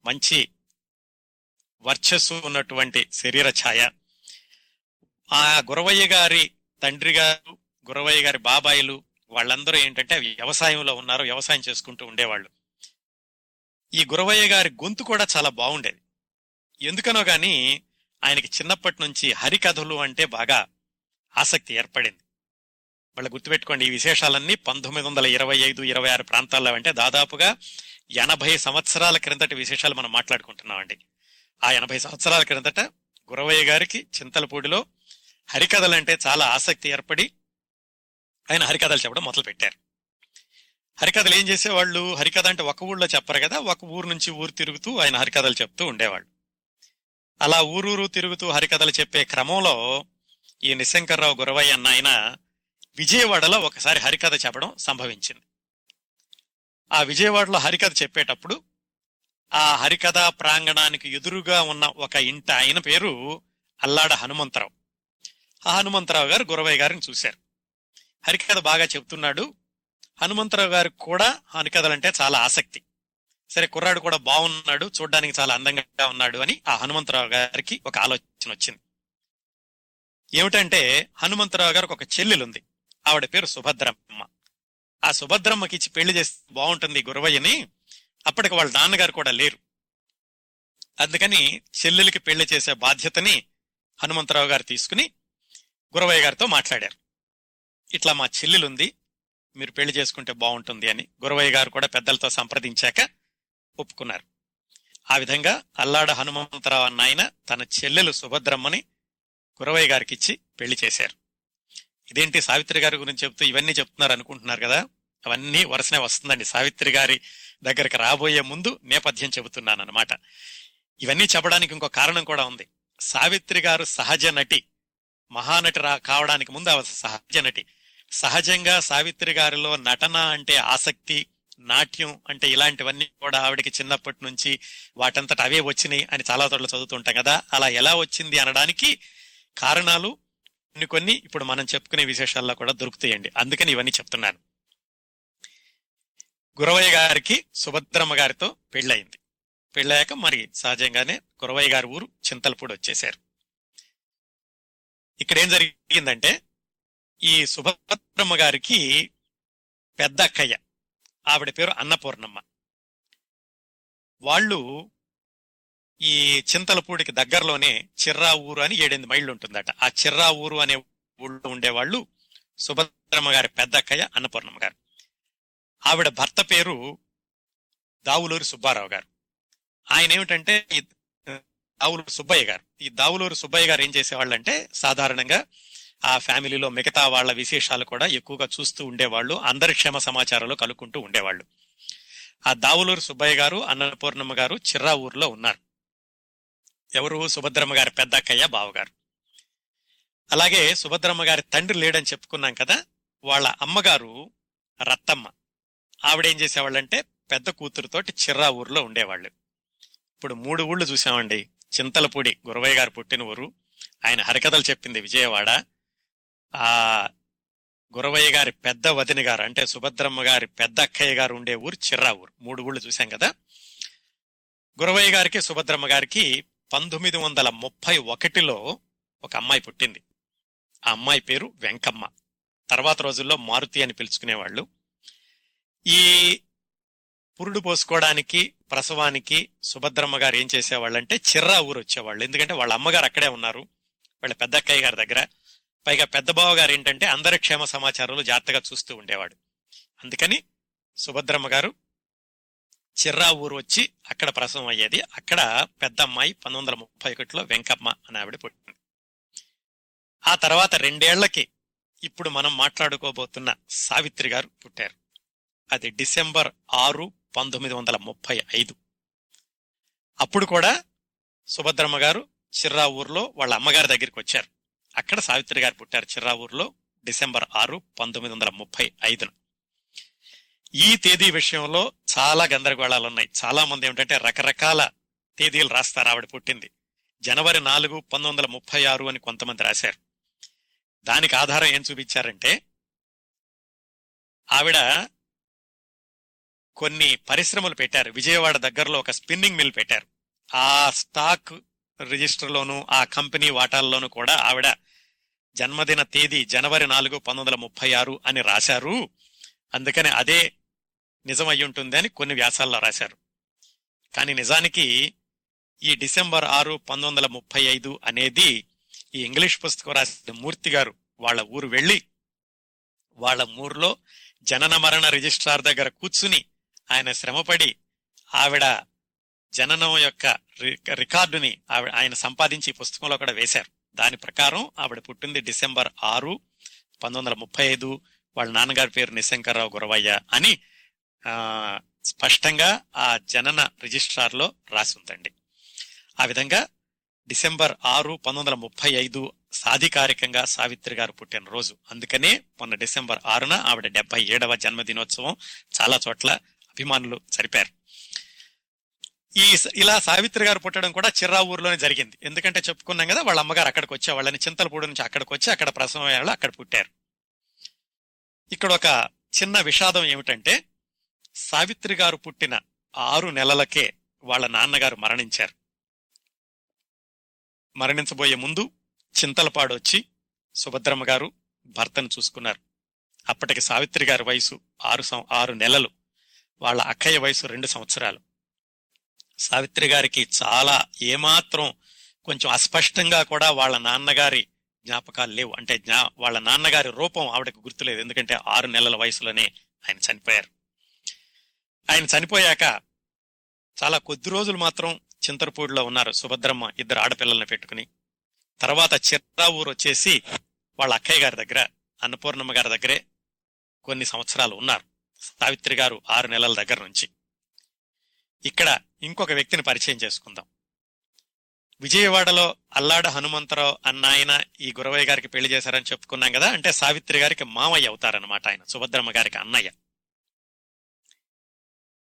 మంచి వర్చస్సు ఉన్నటువంటి శరీర ఛాయ. ఆ గురవయ్య గారి తండ్రి గారు గురవయ్య గారి బాబాయిలు వాళ్ళందరూ ఏంటంటే వ్యవసాయంలో ఉన్నారు వ్యవసాయం చేసుకుంటూ ఉండేవాళ్ళు. ఈ గురవయ్య గారి గొంతు కూడా చాలా బాగుండేది. ఎందుకనో కానీ ఆయనకి చిన్నప్పటి నుంచి హరికథలు అంటే బాగా ఆసక్తి ఏర్పడింది. వాళ్ళు గుర్తుపెట్టుకోండి ఈ విశేషాలన్నీ పంతొమ్మిది వందల ఇరవై ఐదు ఇరవై ఆరు ప్రాంతాల్లో అంటే దాదాపుగా ఎనభై సంవత్సరాల క్రిందటి విశేషాలు మనం మాట్లాడుకుంటున్నామండి. ఆ ఎనభై సంవత్సరాల క్రిందట గురవయ్య గారికి చింతలపూడిలో హరికథలంటే చాలా ఆసక్తి ఏర్పడి ఆయన హరికథలు చెప్పడం మొదలుపెట్టారు. హరికథలు ఏం చేసేవాళ్ళు? హరికథ అంటే ఒక ఊళ్ళో చెప్పరు కదా ఒక ఊరు నుంచి ఊరు తిరుగుతూ ఆయన హరికథలు చెప్తూ ఉండేవాళ్ళు. అలా ఊరూరు తిరుగుతూ హరికథలు చెప్పే క్రమంలో ఈ నిశంకర్రావు గురవయ్య అన్న ఆయన విజయవాడలో ఒకసారి హరికథ చెప్పడం సంభవించింది. ఆ విజయవాడలో హరికథ చెప్పేటప్పుడు ఆ హరికథ ప్రాంగణానికి ఎదురుగా ఉన్న ఒక ఇంట ఆయన పేరు అల్లాడ హనుమంతరావు. ఆ హనుమంతరావు గారు గురవయ్య గారిని చూశారు. హరికథ బాగా చెప్తున్నాడు హనుమంతరావు గారికి కూడా హరికథలంటే చాలా ఆసక్తి. సరే కుర్రాడు కూడా బాగున్నాడు చూడడానికి చాలా అందంగా ఉన్నాడు అని ఆ హనుమంతరావు గారికి ఒక ఆలోచన వచ్చింది. ఏమిటంటే హనుమంతరావు గారికి ఒక చెల్లెలుంది. ఆవిడ పేరు సుభద్రమ్మ. ఆ సుభద్రమ్మకి ఇచ్చి పెళ్ళి చేస్తే బాగుంటుంది గురవయ్యని అప్పటికి వాళ్ళ నాన్నగారు కూడా లేరు. అందుకని చెల్లెలకి పెళ్ళి చేసే బాధ్యతని హనుమంతరావు గారు తీసుకుని గురవయ్య గారితో మాట్లాడారు. ఇట్లా మా చెల్లెలుంది మీరు పెళ్ళి చేసుకుంటే బాగుంటుంది అని గురవయ్య గారు కూడా పెద్దలతో సంప్రదించాక ఒప్పుకున్నారు. ఆ విధంగా అల్లాడ హనుమంతరావు అన్న ఆయన తన చెల్లెలు సుభద్రమ్మని కురవయ్య గారికిచ్చి పెళ్ళి చేశారు. ఇదేంటి సావిత్రి గారి గురించి చెప్తూ ఇవన్నీ చెప్తున్నారు అనుకుంటున్నారు కదా? అవన్నీ వరుసనే వస్తుందండి. సావిత్రి గారి దగ్గరకు రాబోయే ముందు నేపథ్యం చెబుతున్నాను అనమాట ఇవన్నీ చెప్పడానికి ఇంకో కారణం కూడా ఉంది. సావిత్రి గారు సహజ నటి. మహానటి రా కావడానికి ముందు ఆమె సహజ నటి. సహజంగా సావిత్రి గారిలో నటన అంటే ఆసక్తి నాట్యం అంటే ఇలాంటివన్నీ కూడా ఆవిడకి చిన్నప్పటి నుంచి వాటంతట అవే వచ్చినాయి అని చాలా చోట్ల చదువుతుంటాం కదా. అలా ఎలా వచ్చింది అనడానికి కారణాలు కొన్ని కొన్ని ఇప్పుడు మనం చెప్పుకునే విశేషాల్లో కూడా దొరుకుతాయండి. అందుకని ఇవన్నీ చెప్తున్నాను. గురవయ్య గారికి సుభద్రమ్మ గారితో పెళ్ళయింది. పెళ్ళయ్యాక మరి సహజంగానే గురవయ్య గారి ఊరు చింతలపూడి వచ్చేశారు. ఇక్కడ ఏం జరిగిందంటే ఈ సుభద్రమ్మ గారికి పెద్ద అక్కయ్య. ఆవిడ పేరు అన్నపూర్ణమ్మ. వాళ్ళు ఈ చింతలపూడికి దగ్గరలోనే చిర్రా ఊరు అని ఏడెనిమిది మైళ్ళు ఉంటుందట ఆ చిర్రా ఊరు అనే ఊళ్ళో ఉండేవాళ్ళు సుభద్రమ్మ గారి పెద్ద అక్కయ్య అన్నపూర్ణమ్మ గారు. ఆవిడ భర్త పేరు దావులూరి సుబ్బారావు గారు. ఆయన ఏమిటంటే ఈ దావులూరు సుబ్బయ్య గారు. ఈ దావులూరు సుబ్బయ్య గారు ఏం చేసేవాళ్ళంటే సాధారణంగా ఆ ఫ్యామిలీలో మిగతా వాళ్ళ విశేషాలు కూడా ఎక్కువగా చూస్తూ ఉండేవాళ్ళు. అందరి క్షేమ సమాచారాలు కలుక్కుంటూ ఉండేవాళ్ళు. ఆ దావులూరు సుబ్బయ్య గారు అన్నపూర్ణమ్మ గారు చిర్రా ఊర్లో ఉన్నారు. ఎవరు? సుభద్రమ్మ గారి పెద్ద అక్కయ్య బావగారు. అలాగే సుభద్రమ్మ గారి తండ్రి లేడని చెప్పుకున్నాం కదా వాళ్ళ అమ్మగారు రత్తమ్మ. ఆవిడేం చేసేవాళ్ళంటే పెద్ద కూతురుతోటి చిర్రా ఊర్లో ఉండేవాళ్ళు. ఇప్పుడు మూడు ఊళ్ళు చూసామండి. చింతలపూడి గురవయ్య గారు పుట్టిన ఊరు. ఆయన హరికథలు చెప్పింది విజయవాడ. ఆ గురవయ్య గారి పెద్ద వదిన గారు అంటే సుభద్రమ్మ గారి పెద్ద అక్కయ్య గారు ఉండే ఊరు చిర్రా ఊరు మూడు ఊళ్ళు చూశాం కదా. గురవయ్య గారికి సుభద్రమ్మ గారికి పంతొమ్మిది వందల ముప్పై ఒకటిలో ఒక అమ్మాయి పుట్టింది. ఆ అమ్మాయి పేరు వెంకమ్మ. తర్వాత రోజుల్లో మారుతి అని పిలుచుకునేవాళ్ళు. ఈ పురుడు పోసుకోవడానికి ప్రసవానికి సుభద్రమ్మ గారు ఏం చేసేవాళ్ళంటే చిర్రా ఊరు వచ్చేవాళ్ళు. ఎందుకంటే వాళ్ళ అమ్మగారు అక్కడే ఉన్నారు. వాళ్ళ పెద్ద అక్కయ్య గారి దగ్గర. పైగా పెద్దబావ గారు ఏంటంటే అందరి క్షేమ సమాచారాలు జాగ్రత్తగా చూస్తూ ఉండేవాడు. అందుకని సుభద్రమ్మ గారు చిర్రా ఊరు వచ్చి అక్కడ ప్రసవం అయ్యేది. అక్కడ పెద్ద అమ్మాయి పంతొమ్మిది వందల ముప్పై ఒకటిలో వెంకమ్మ అని ఆవిడ పుట్టింది. ఆ తర్వాత రెండేళ్ళకి ఇప్పుడు మనం మాట్లాడుకోబోతున్న సావిత్రి గారు పుట్టారు. అది డిసెంబర్ ఆరు పంతొమ్మిది వందల ముప్పై ఐదు. అప్పుడు కూడా సుభద్రమ్మ గారు చిర్రా ఊర్లో వాళ్ళ అమ్మగారి దగ్గరికి వచ్చారు. అక్కడ సావిత్రి గారు పుట్టారు చిర్రావూరులో డిసెంబర్ ఆరు పంతొమ్మిది వందల ముప్పై ఐదున. ఈ తేదీ విషయంలో చాలా గందరగోళాలు ఉన్నాయి. చాలా మంది ఏమిటంటే రకరకాల తేదీలు రాస్తారు. ఆవిడ పుట్టింది జనవరి నాలుగు పంతొమ్మిది వందల ముప్పై ఆరు అని కొంతమంది రాశారు. దానికి ఆధారం ఏం చూపించారంటే ఆవిడ కొన్ని పరిశ్రమలు పెట్టారు. విజయవాడ దగ్గరలో ఒక స్పిన్నింగ్ మిల్ పెట్టారు. ఆ స్టాక్ రిజిస్టర్లోను ఆ కంపెనీ వాటాల్లోనూ కూడా ఆవిడ జన్మదిన తేదీ జనవరి నాలుగు పంతొమ్మిది వందల ముప్పై ఆరు అని రాశారు. అందుకని అదే నిజమై ఉంటుంది అని కొన్ని వ్యాసాల్లో రాశారు. కానీ నిజానికి ఈ డిసెంబర్ ఆరు పంతొమ్మిది వందల ముప్పై ఐదు అనేది ఈ ఇంగ్లీష్ పుస్తకం రాసిన మూర్తి గారు వాళ్ళ ఊరు వెళ్ళి వాళ్ళ ఊర్లో జనన మరణ రిజిస్ట్రార్ దగ్గర కూర్చుని ఆయన శ్రమపడి ఆవిడ జననం యొక్క రి- రికార్డుని ఆవిడ ఆయన సంపాదించి ఈ పుస్తకంలో కూడా వేశారు. దాని ప్రకారం ఆవిడ పుట్టింది డిసెంబర్ ఆరు పంతొమ్మిది వందల ముప్పై ఐదు. వాళ్ళ నాన్నగారి పేరు నిశంకర్రావు గురవయ్య అని స్పష్టంగా ఆ జనన రిజిస్ట్రార్లో రాసి ఉందండి ఆ విధంగా డిసెంబర్ ఆరు పంతొమ్మిది వందల ముప్పై ఐదు సాధికారికంగా సావిత్రి గారు పుట్టిన రోజు అందుకనే మొన్న డిసెంబర్ ఆరున ఆవిడ డెబ్బై ఏడవ జన్మదినోత్సవం చాలా చోట్ల అభిమానులు జరిపారు. ఈ స- ఇలా సావిత్రి గారు పుట్టడం కూడా చిర్రా ఊర్లోనే జరిగింది. ఎందుకంటే చెప్పుకున్నాం కదా వాళ్ళ అమ్మగారు అక్కడికి వచ్చే వాళ్ళని చింతలపూడి నుంచి అక్కడికి వచ్చి అక్కడ ప్రసవం అక్కడ పుట్టారు. ఇక్కడ ఒక చిన్న విషాదం ఏమిటంటే సావిత్రి గారు పుట్టిన ఆరు నెలలకే వాళ్ళ నాన్నగారు మరణించారు. మరణించబోయే ముందు చింతలపాడు వచ్చి సుభద్రమ్మ గారు భర్తను చూసుకున్నారు. అప్పటికి సావిత్రి గారి వయసు ఆరు సం- ఆరు నెలలు. వాళ్ళ అక్కయ్య వయసు రెండు సంవత్సరాలు. సావిత్రి గారికి చాలా ఏమాత్రం కొంచెం అస్పష్టంగా కూడా వాళ్ళ నాన్నగారి జ్ఞాపకాలు లేవు. అంటే జ్ఞా వాళ్ళ నాన్నగారి రూపం ఆవిడకు గుర్తులేదు. ఎందుకంటే ఆరు నెలల వయసులోనే ఆయన చనిపోయారు. ఆయన చనిపోయాక చాలా కొద్ది రోజులు మాత్రం చింతరపూడిలో ఉన్నారు సుభద్రమ్మ ఇద్దరు ఆడపిల్లల్ని పెట్టుకుని. తర్వాత చిత్రా ఊరు వచ్చేసి వాళ్ళ అక్కయ్య గారి దగ్గర అన్నపూర్ణమ్మ గారి దగ్గరే కొన్ని సంవత్సరాలు ఉన్నారు సావిత్రి గారు ఆరు నెలల దగ్గర నుంచి. ఇక్కడ ఇంకొక వ్యక్తిని పరిచయం చేసుకుందాం. విజయవాడలో అల్లాడ హనుమంతరావు అన్న ఆయన ఈ గురవయ్య గారికి పెళ్ళి చేశారని చెప్పుకున్నాం కదా అంటే సావిత్రి గారికి మామయ్య అవుతారన్నమాట ఆయన సుభద్రమ్మ గారికి అన్నయ్య.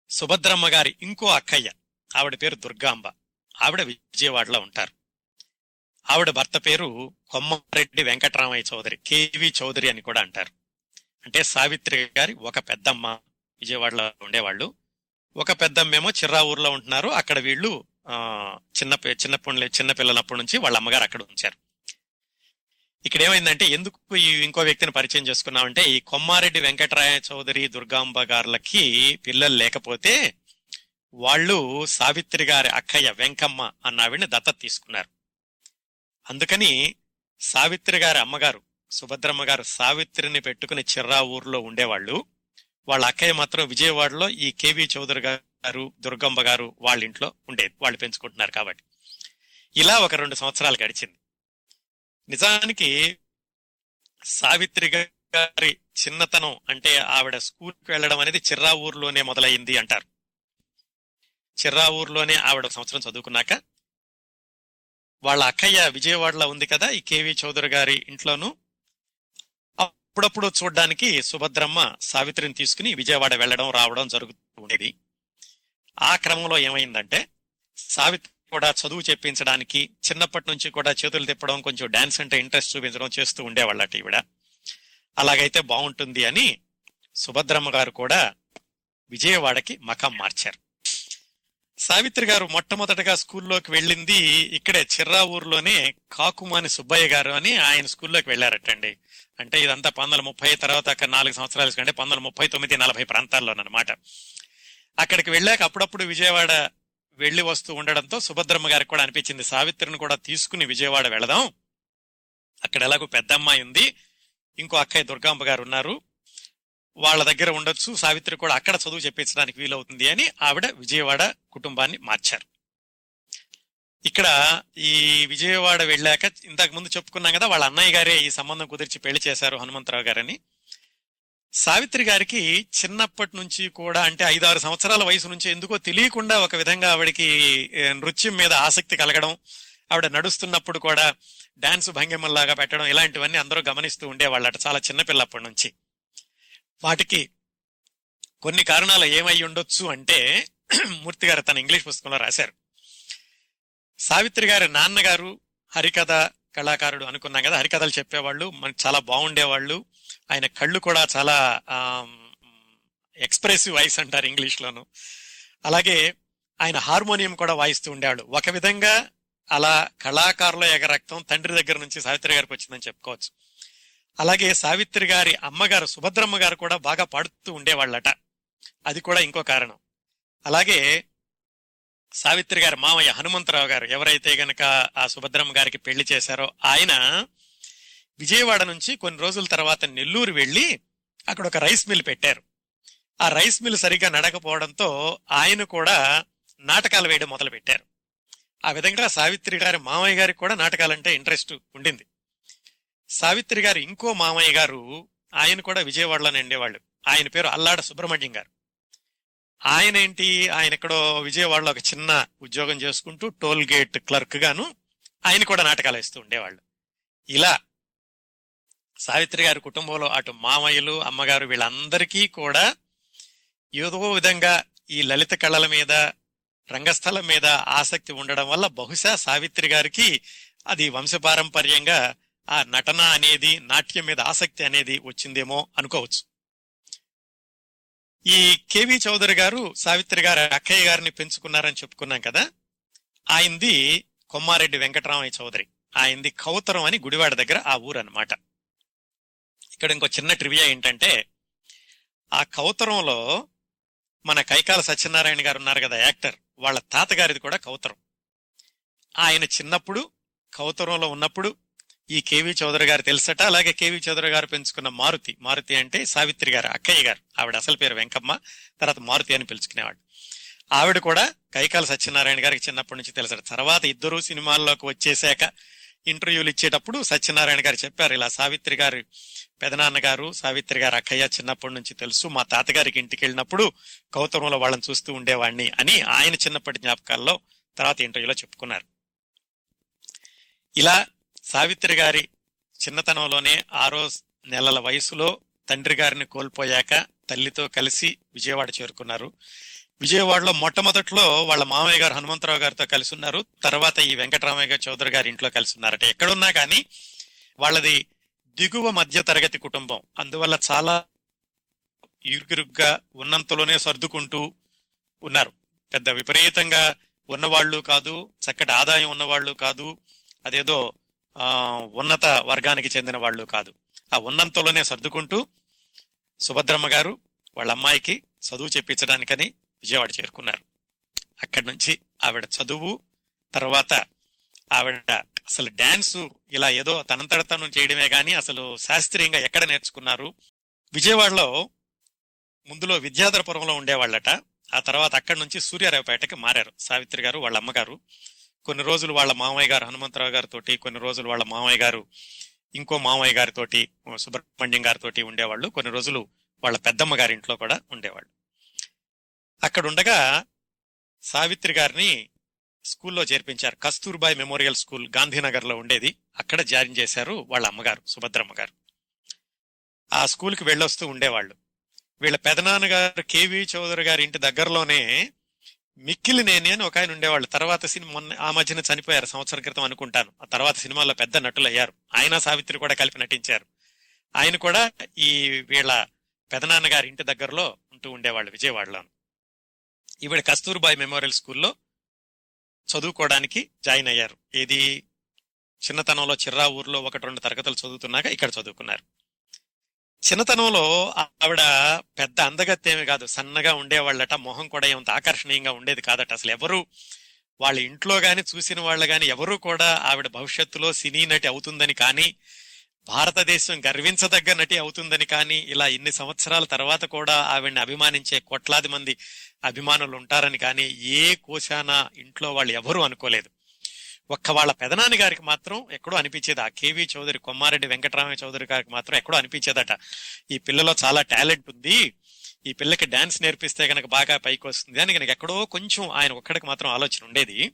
సుభద్రమ్మ గారి ఇంకో అక్కయ్య ఆవిడ పేరు దుర్గాంబ ఆవిడ విజయవాడలో ఉంటారు. ఆవిడ భర్త పేరు కొమ్మారెడ్డి వెంకటరామయ్య చౌదరి కేవి చౌదరి అని కూడా అంటారు. అంటే సావిత్రి గారి ఒక పెద్దమ్మ విజయవాడలో ఉండేవాళ్ళు. ఒక పెద్దమ్మేమో చిర్రా ఊర్లో ఉంటున్నారు. అక్కడ వీళ్ళు చిన్న పి- చిన్నప్పటి చిన్న పిల్లలప్పటి నుంచి వాళ్ళ అమ్మగారు అక్కడ ఉంచారు. ఇక్కడ ఏమైందంటే ఎందుకు ఈ ఇంకో వ్యక్తిని పరిచయం చేసుకున్నామంటే ఈ కొమ్మారెడ్డి వెంకటరాయ చౌదరి దుర్గాంబ గారులకి పిల్లలు లేకపోతే వాళ్ళు సావిత్రి గారి అక్కయ్య వెంకమ్మ అన్న ఆవిడని దత్తత తీసుకున్నారు. అందుకని సావిత్రి గారి అమ్మగారు సుభద్రమ్మ గారు సావిత్రిని పెట్టుకుని చిర్రా ఊర్లో ఉండేవాళ్ళు. వాళ్ళ అక్కయ్య మాత్రం విజయవాడలో ఈ కేవి చౌదరి గారు దుర్గమ్మ గారు వాళ్ళ ఇంట్లో ఉండేది వాళ్ళు పెంచుకుంటున్నారు కాబట్టి. ఇలా ఒక రెండు సంవత్సరాలు గడిచింది. నిజానికి సావిత్రి గారి చిన్నతనం అంటే ఆవిడ స్కూల్కి వెళ్ళడం అనేది చిర్రా ఊర్లోనే మొదలైంది అంటారు. చిర్రా ఊర్లోనే ఆవిడ సంవత్సరం చదువుకున్నాక వాళ్ళ అక్కయ్య విజయవాడలో ఉంది కదా ఈ కేవి చౌదరి గారి ఇంట్లోనూ అప్పుడప్పుడు చూడడానికి సుభద్రమ్మ సావిత్రిని తీసుకుని విజయవాడ వెళ్ళడం రావడం జరుగుతూ ఉండేది. ఆ క్రమంలో ఏమైందంటే సావిత్రి కూడా చదువు చెప్పించడానికి చిన్నప్పటి నుంచి కూడా చేతులు తిప్పడం కొంచెం డాన్స్ అంటే ఇంట్రెస్ట్ చూపించడం చేస్తూ ఉండేవాళ్ళట ఈవిడ. అలాగైతే బాగుంటుంది అని సుభద్రమ్మ గారు కూడా విజయవాడకి మకం మార్చారు. సావిత్రి గారు మొట్టమొదటగా స్కూల్లోకి వెళ్ళింది ఇక్కడే చిర్రా ఊర్లోనే కాకుమాని సుబ్బయ్య గారు అని ఆయన స్కూల్లోకి వెళ్ళారటండి. అంటే ఇదంతా పంతొమ్మిది వందల ముప్పై తర్వాత అక్కడ నాలుగు సంవత్సరాల కంటే పంతొమ్మిది వందల ముప్పై తొమ్మిది నలభై ప్రాంతాల్లోనమాట అక్కడికి వెళ్ళాక అప్పుడప్పుడు విజయవాడ వెళ్ళి వస్తూ ఉండడంతో సుభద్రమ్మ గారికి కూడా అనిపించింది సావిత్రిని కూడా తీసుకుని విజయవాడ వెళదాం. అక్కడ ఎలాగో పెద్ద అమ్మాయి ఉంది ఇంకో అక్కయ్య దుర్గాంబ గారు ఉన్నారు. వాళ్ళ దగ్గర ఉండొచ్చు సావిత్రి కూడా అక్కడ చదువు చెప్పించడానికి వీలవుతుంది అని ఆవిడ విజయవాడ కుటుంబాన్ని మార్చారు. ఇక్కడ ఈ విజయవాడ వెళ్ళాక ఇంతకు ముందు చెప్పుకున్నాం కదా వాళ్ళ అన్నయ్య గారే ఈ సంబంధం కుదిర్చి పెళ్ళి చేశారు హనుమంతరావు గారని. సావిత్రి గారికి చిన్నప్పటి నుంచి కూడా అంటే ఐదారు సంవత్సరాల వయసు నుంచి ఎందుకో తెలియకుండా ఒక విధంగా ఆవిడకి నృత్యం మీద ఆసక్తి కలగడం ఆవిడ నడుస్తున్నప్పుడు కూడా డాన్స్ భంగిమల్లాగా పెట్టడం ఇలాంటివన్నీ అందరూ గమనిస్తూ ఉండేవాళ్ళట చాలా చిన్నపిల్లప్పటి నుంచి. వాటికి కొన్ని కారణాలు ఏమై ఉండొచ్చు అంటే మూర్తి గారు తన ఇంగ్లీష్ పుస్తకంలో రాశారు. సావిత్రి గారి నాన్నగారు హరికథ కళాకారుడు అనుకున్నాం కదా. హరికథలు చెప్పేవాళ్ళు మనకి చాలా బాగుండేవాళ్ళు. ఆయన కళ్ళు కూడా చాలా ఎక్స్ప్రెసివ్ వాయిస్ అంటారు ఇంగ్లీష్లోను. అలాగే ఆయన హార్మోనియం కూడా వాయిస్తూ ఉండేవాడు ఒక విధంగా అలా కళాకారుల ఎగరక్తం తండ్రి దగ్గర నుంచి సావిత్రి గారికి వచ్చిందని చెప్పుకోవచ్చు. అలాగే సావిత్రి గారి అమ్మగారు సుభద్రమ్మ గారు కూడా బాగా పాడుతూ ఉండేవాళ్ళట. అది కూడా ఇంకో కారణం. అలాగే సావిత్రి గారి మామయ్య హనుమంతరావు గారు ఎవరైతే గనక ఆ సుభద్రమ్మ గారికి పెళ్ళి చేశారో ఆయన విజయవాడ నుంచి కొన్ని రోజుల తర్వాత నెల్లూరు వెళ్ళి అక్కడ ఒక రైస్ మిల్ పెట్టారు. ఆ రైస్ మిల్ సరిగ్గా నడకపోవడంతో ఆయన కూడా నాటకాలు వేయడం మొదలు పెట్టారు ఆ విధంగా సావిత్రి గారి మామయ్య గారికి కూడా నాటకాలంటే ఇంట్రెస్ట్ ఉండింది. సావిత్రి గారు ఇంకో మామయ్య గారు ఆయన కూడా విజయవాడలోనే ఉండేవాళ్ళు. ఆయన పేరు అల్లాడ సుబ్రహ్మణ్యం గారు. ఆయన ఏంటి? ఆయన ఎక్కడో విజయవాడలో ఒక చిన్న ఉద్యోగం చేసుకుంటూ టోల్ గేట్ క్లర్క్ గాను ఆయన కూడా నాటకాలు వేస్తూ ఉండేవాళ్ళు. ఇలా సావిత్రి గారి కుటుంబంలో అటు మామయ్యలు అమ్మగారు వీళ్ళందరికీ కూడా ఏదో విధంగా ఈ లలిత కళల మీద రంగస్థలం మీద ఆసక్తి ఉండడం వల్ల బహుశా సావిత్రి గారికి అది వంశపారంపర్యంగా ఆ నటన అనేది నాట్యం మీద ఆసక్తి అనేది వచ్చిందేమో అనుకోవచ్చు. ఈ కేవి చౌదరి గారు సావిత్రి గారు అక్కయ్య గారిని పెంచుకున్నారని చెప్పుకున్నాం కదా. ఆయనది కొమ్మారెడ్డి వెంకటరామయ్య చౌదరి. ఆయనది కౌతరం అని గుడివాడ దగ్గర ఆ ఊరు అన్నమాట ఇక్కడ ఇంకో చిన్న ట్రివియా ఏంటంటే ఆ కౌతరంలో మన కైకాల సత్యనారాయణ గారు ఉన్నారు కదా యాక్టర్. వాళ్ళ తాతగారిది కూడా కౌతరం. ఆయన చిన్నప్పుడు కౌతరంలో ఉన్నప్పుడు ఈ కేవి చౌదరి గారు తెలుసట? అలాగే కేవి చౌదరి గారు పెంచుకున్న మారుతి. మారుతి అంటే సావిత్రి గారు అక్కయ్య గారు. ఆవిడ అసలు పేరు వెంకమ్మ తర్వాత మారుతి అని పిలుచుకునేవాడు. ఆవిడ కూడా కైకాల సత్యనారాయణ గారికి చిన్నప్పటి నుంచి తెలుసట. తర్వాత ఇద్దరు సినిమాల్లోకి వచ్చేసాక ఇంటర్వ్యూలు ఇచ్చేటప్పుడు సత్యనారాయణ గారు చెప్పారు ఇలా సావిత్రి గారు పెదనాన్నగారు సావిత్రి గారు అక్కయ్య చిన్నప్పటి నుంచి తెలుసు. మా తాతగారికి ఇంటికి వెళ్ళినప్పుడు కౌతరంలో వాళ్ళని చూస్తూ ఉండేవాడిని అని ఆయన చిన్నప్పటి జ్ఞాపకాల్లో తర్వాత ఇంటర్వ్యూలో చెప్పుకున్నారు. ఇలా సావిత్రి గారి చిన్నతనంలోనే ఆరో నెలల వయసులో తండ్రి గారిని కోల్పోయాక తల్లితో కలిసి విజయవాడ చేరుకున్నారు. విజయవాడలో మొట్టమొదట్లో వాళ్ళ మామయ్య గారు హనుమంతరావు గారితో కలిసి ఉన్నారు. తర్వాత ఈ వెంకటరామయ్య గారు చౌదరి గారి ఇంట్లో కలిసి ఉన్నారట. ఎక్కడున్నా కానీ వాళ్ళది దిగువ మధ్య తరగతి కుటుంబం. అందువల్ల చాలా ఇరుగిరుగ్గా ఉన్నంతలోనే సర్దుకుంటూ ఉన్నారు. పెద్ద విపరీతంగా ఉన్నవాళ్ళు కాదు చక్కటి ఆదాయం ఉన్నవాళ్ళు కాదు అదేదో ఉన్నత వర్గానికి చెందిన వాళ్ళు కాదు. ఆ ఉన్నంతలోనే సర్దుకుంటూ సుభద్రమ్మ గారు వాళ్ళ అమ్మాయికి చదువు చెప్పించడానికని విజయవాడ చేరుకున్నారు. అక్కడి నుంచి ఆవిడ చదువు తర్వాత ఆవిడ అసలు డ్యాన్సు ఇలా ఏదో తనంతట తను చేయడమే కానీ అసలు శాస్త్రీయంగా ఎక్కడ నేర్చుకున్నారు? విజయవాడలో ముందులో విద్యాధరపురంలో ఉండేవాళ్ళట. ఆ తర్వాత అక్కడి నుంచి సూర్యారావుపేటకి మారారు. సావిత్రి గారు వాళ్ళ అమ్మగారు. కొన్ని రోజులు వాళ్ళ మామయ్య గారు హనుమంతరావు గారితో కొన్ని రోజులు వాళ్ళ మామయ్య గారు ఇంకో మామయ్య గారితోటి సుబ్రహ్మణ్యం గారితోటి ఉండేవాళ్ళు. కొన్ని రోజులు వాళ్ళ పెద్దమ్మ గారి ఇంట్లో కూడా ఉండేవాళ్ళు. అక్కడ ఉండగా సావిత్రి గారిని స్కూల్లో చేర్పించారు. కస్తూర్బాయ్ మెమోరియల్ స్కూల్ గాంధీనగర్లో ఉండేది. అక్కడ జాయిన్ చేశారు వాళ్ళ అమ్మగారు సుభద్రమ్మ గారు. ఆ స్కూల్కి వెళ్ళొస్తూ ఉండేవాళ్ళు. వీళ్ళ పెదనాన్నగారు కేవి చౌదరి గారి ఇంటి దగ్గరలోనే మిక్కిలినేని అని ఒక ఆయన ఉండేవాళ్ళు. తర్వాత సినిమా మొన్న ఆ మధ్యన చనిపోయారు. సంవత్సరం క్రితం అనుకుంటాను. ఆ తర్వాత సినిమాలో పెద్ద నటులు అయ్యారు ఆయన సావిత్రి కూడా కలిపి నటించారు. ఆయన కూడా ఈ వీళ్ళ పెదనాన్నగారి ఇంటి దగ్గరలో ఉంటూ ఉండేవాళ్ళు విజయవాడలో ఈవిడ కస్తూర్బాయ్ మెమోరియల్ స్కూల్లో చదువుకోవడానికి జాయిన్ అయ్యారు. ఏది? చిన్నతనంలో చిర్రా ఊర్లో ఒకటి రెండు తరగతులు చదువుతున్నాక ఇక్కడ చదువుకున్నారు. చిన్నతనంలో ఆవిడ పెద్ద అందగత్తేమి కాదు సన్నగా ఉండేవాళ్ళట మొహం కూడా ఏమంత ఆకర్షణీయంగా ఉండేది కాదట. అసలు ఎవరు వాళ్ళ ఇంట్లో గాని చూసిన వాళ్ళు గాని ఎవరు కూడా ఆవిడ భవిష్యత్తులో సినీ నటి అవుతుందని కానీ భారతదేశం గర్వించదగ్గ నటి అవుతుందని కానీ ఇలా ఇన్ని సంవత్సరాల తర్వాత కూడా ఆవిడని అభిమానించే కోట్లాది మంది అభిమానులు ఉంటారని కానీ ఏ కోశాన ఇంట్లో వాళ్ళు ఎవరూ అనుకోలేదు. ఒక్క వాళ్ళ పెదనాన్న గారికి మాత్రం ఎక్కడో అనిపించేది. ఆ కేవీ చౌదరి కొమ్మారెడ్డి వెంకటరామయ్య చౌదరి గారికి మాత్రం ఎక్కడో అనిపించేదట. ఈ పిల్లలో చాలా టాలెంట్ ఉంది. ఈ పిల్లకి డాన్స్ నేర్పిస్తే కనుక బాగా పైకి వస్తుంది అని కనుక ఎక్కడో కొంచెం ఆయన ఒక్కడికి మాత్రం ఆలోచన ఉండేది.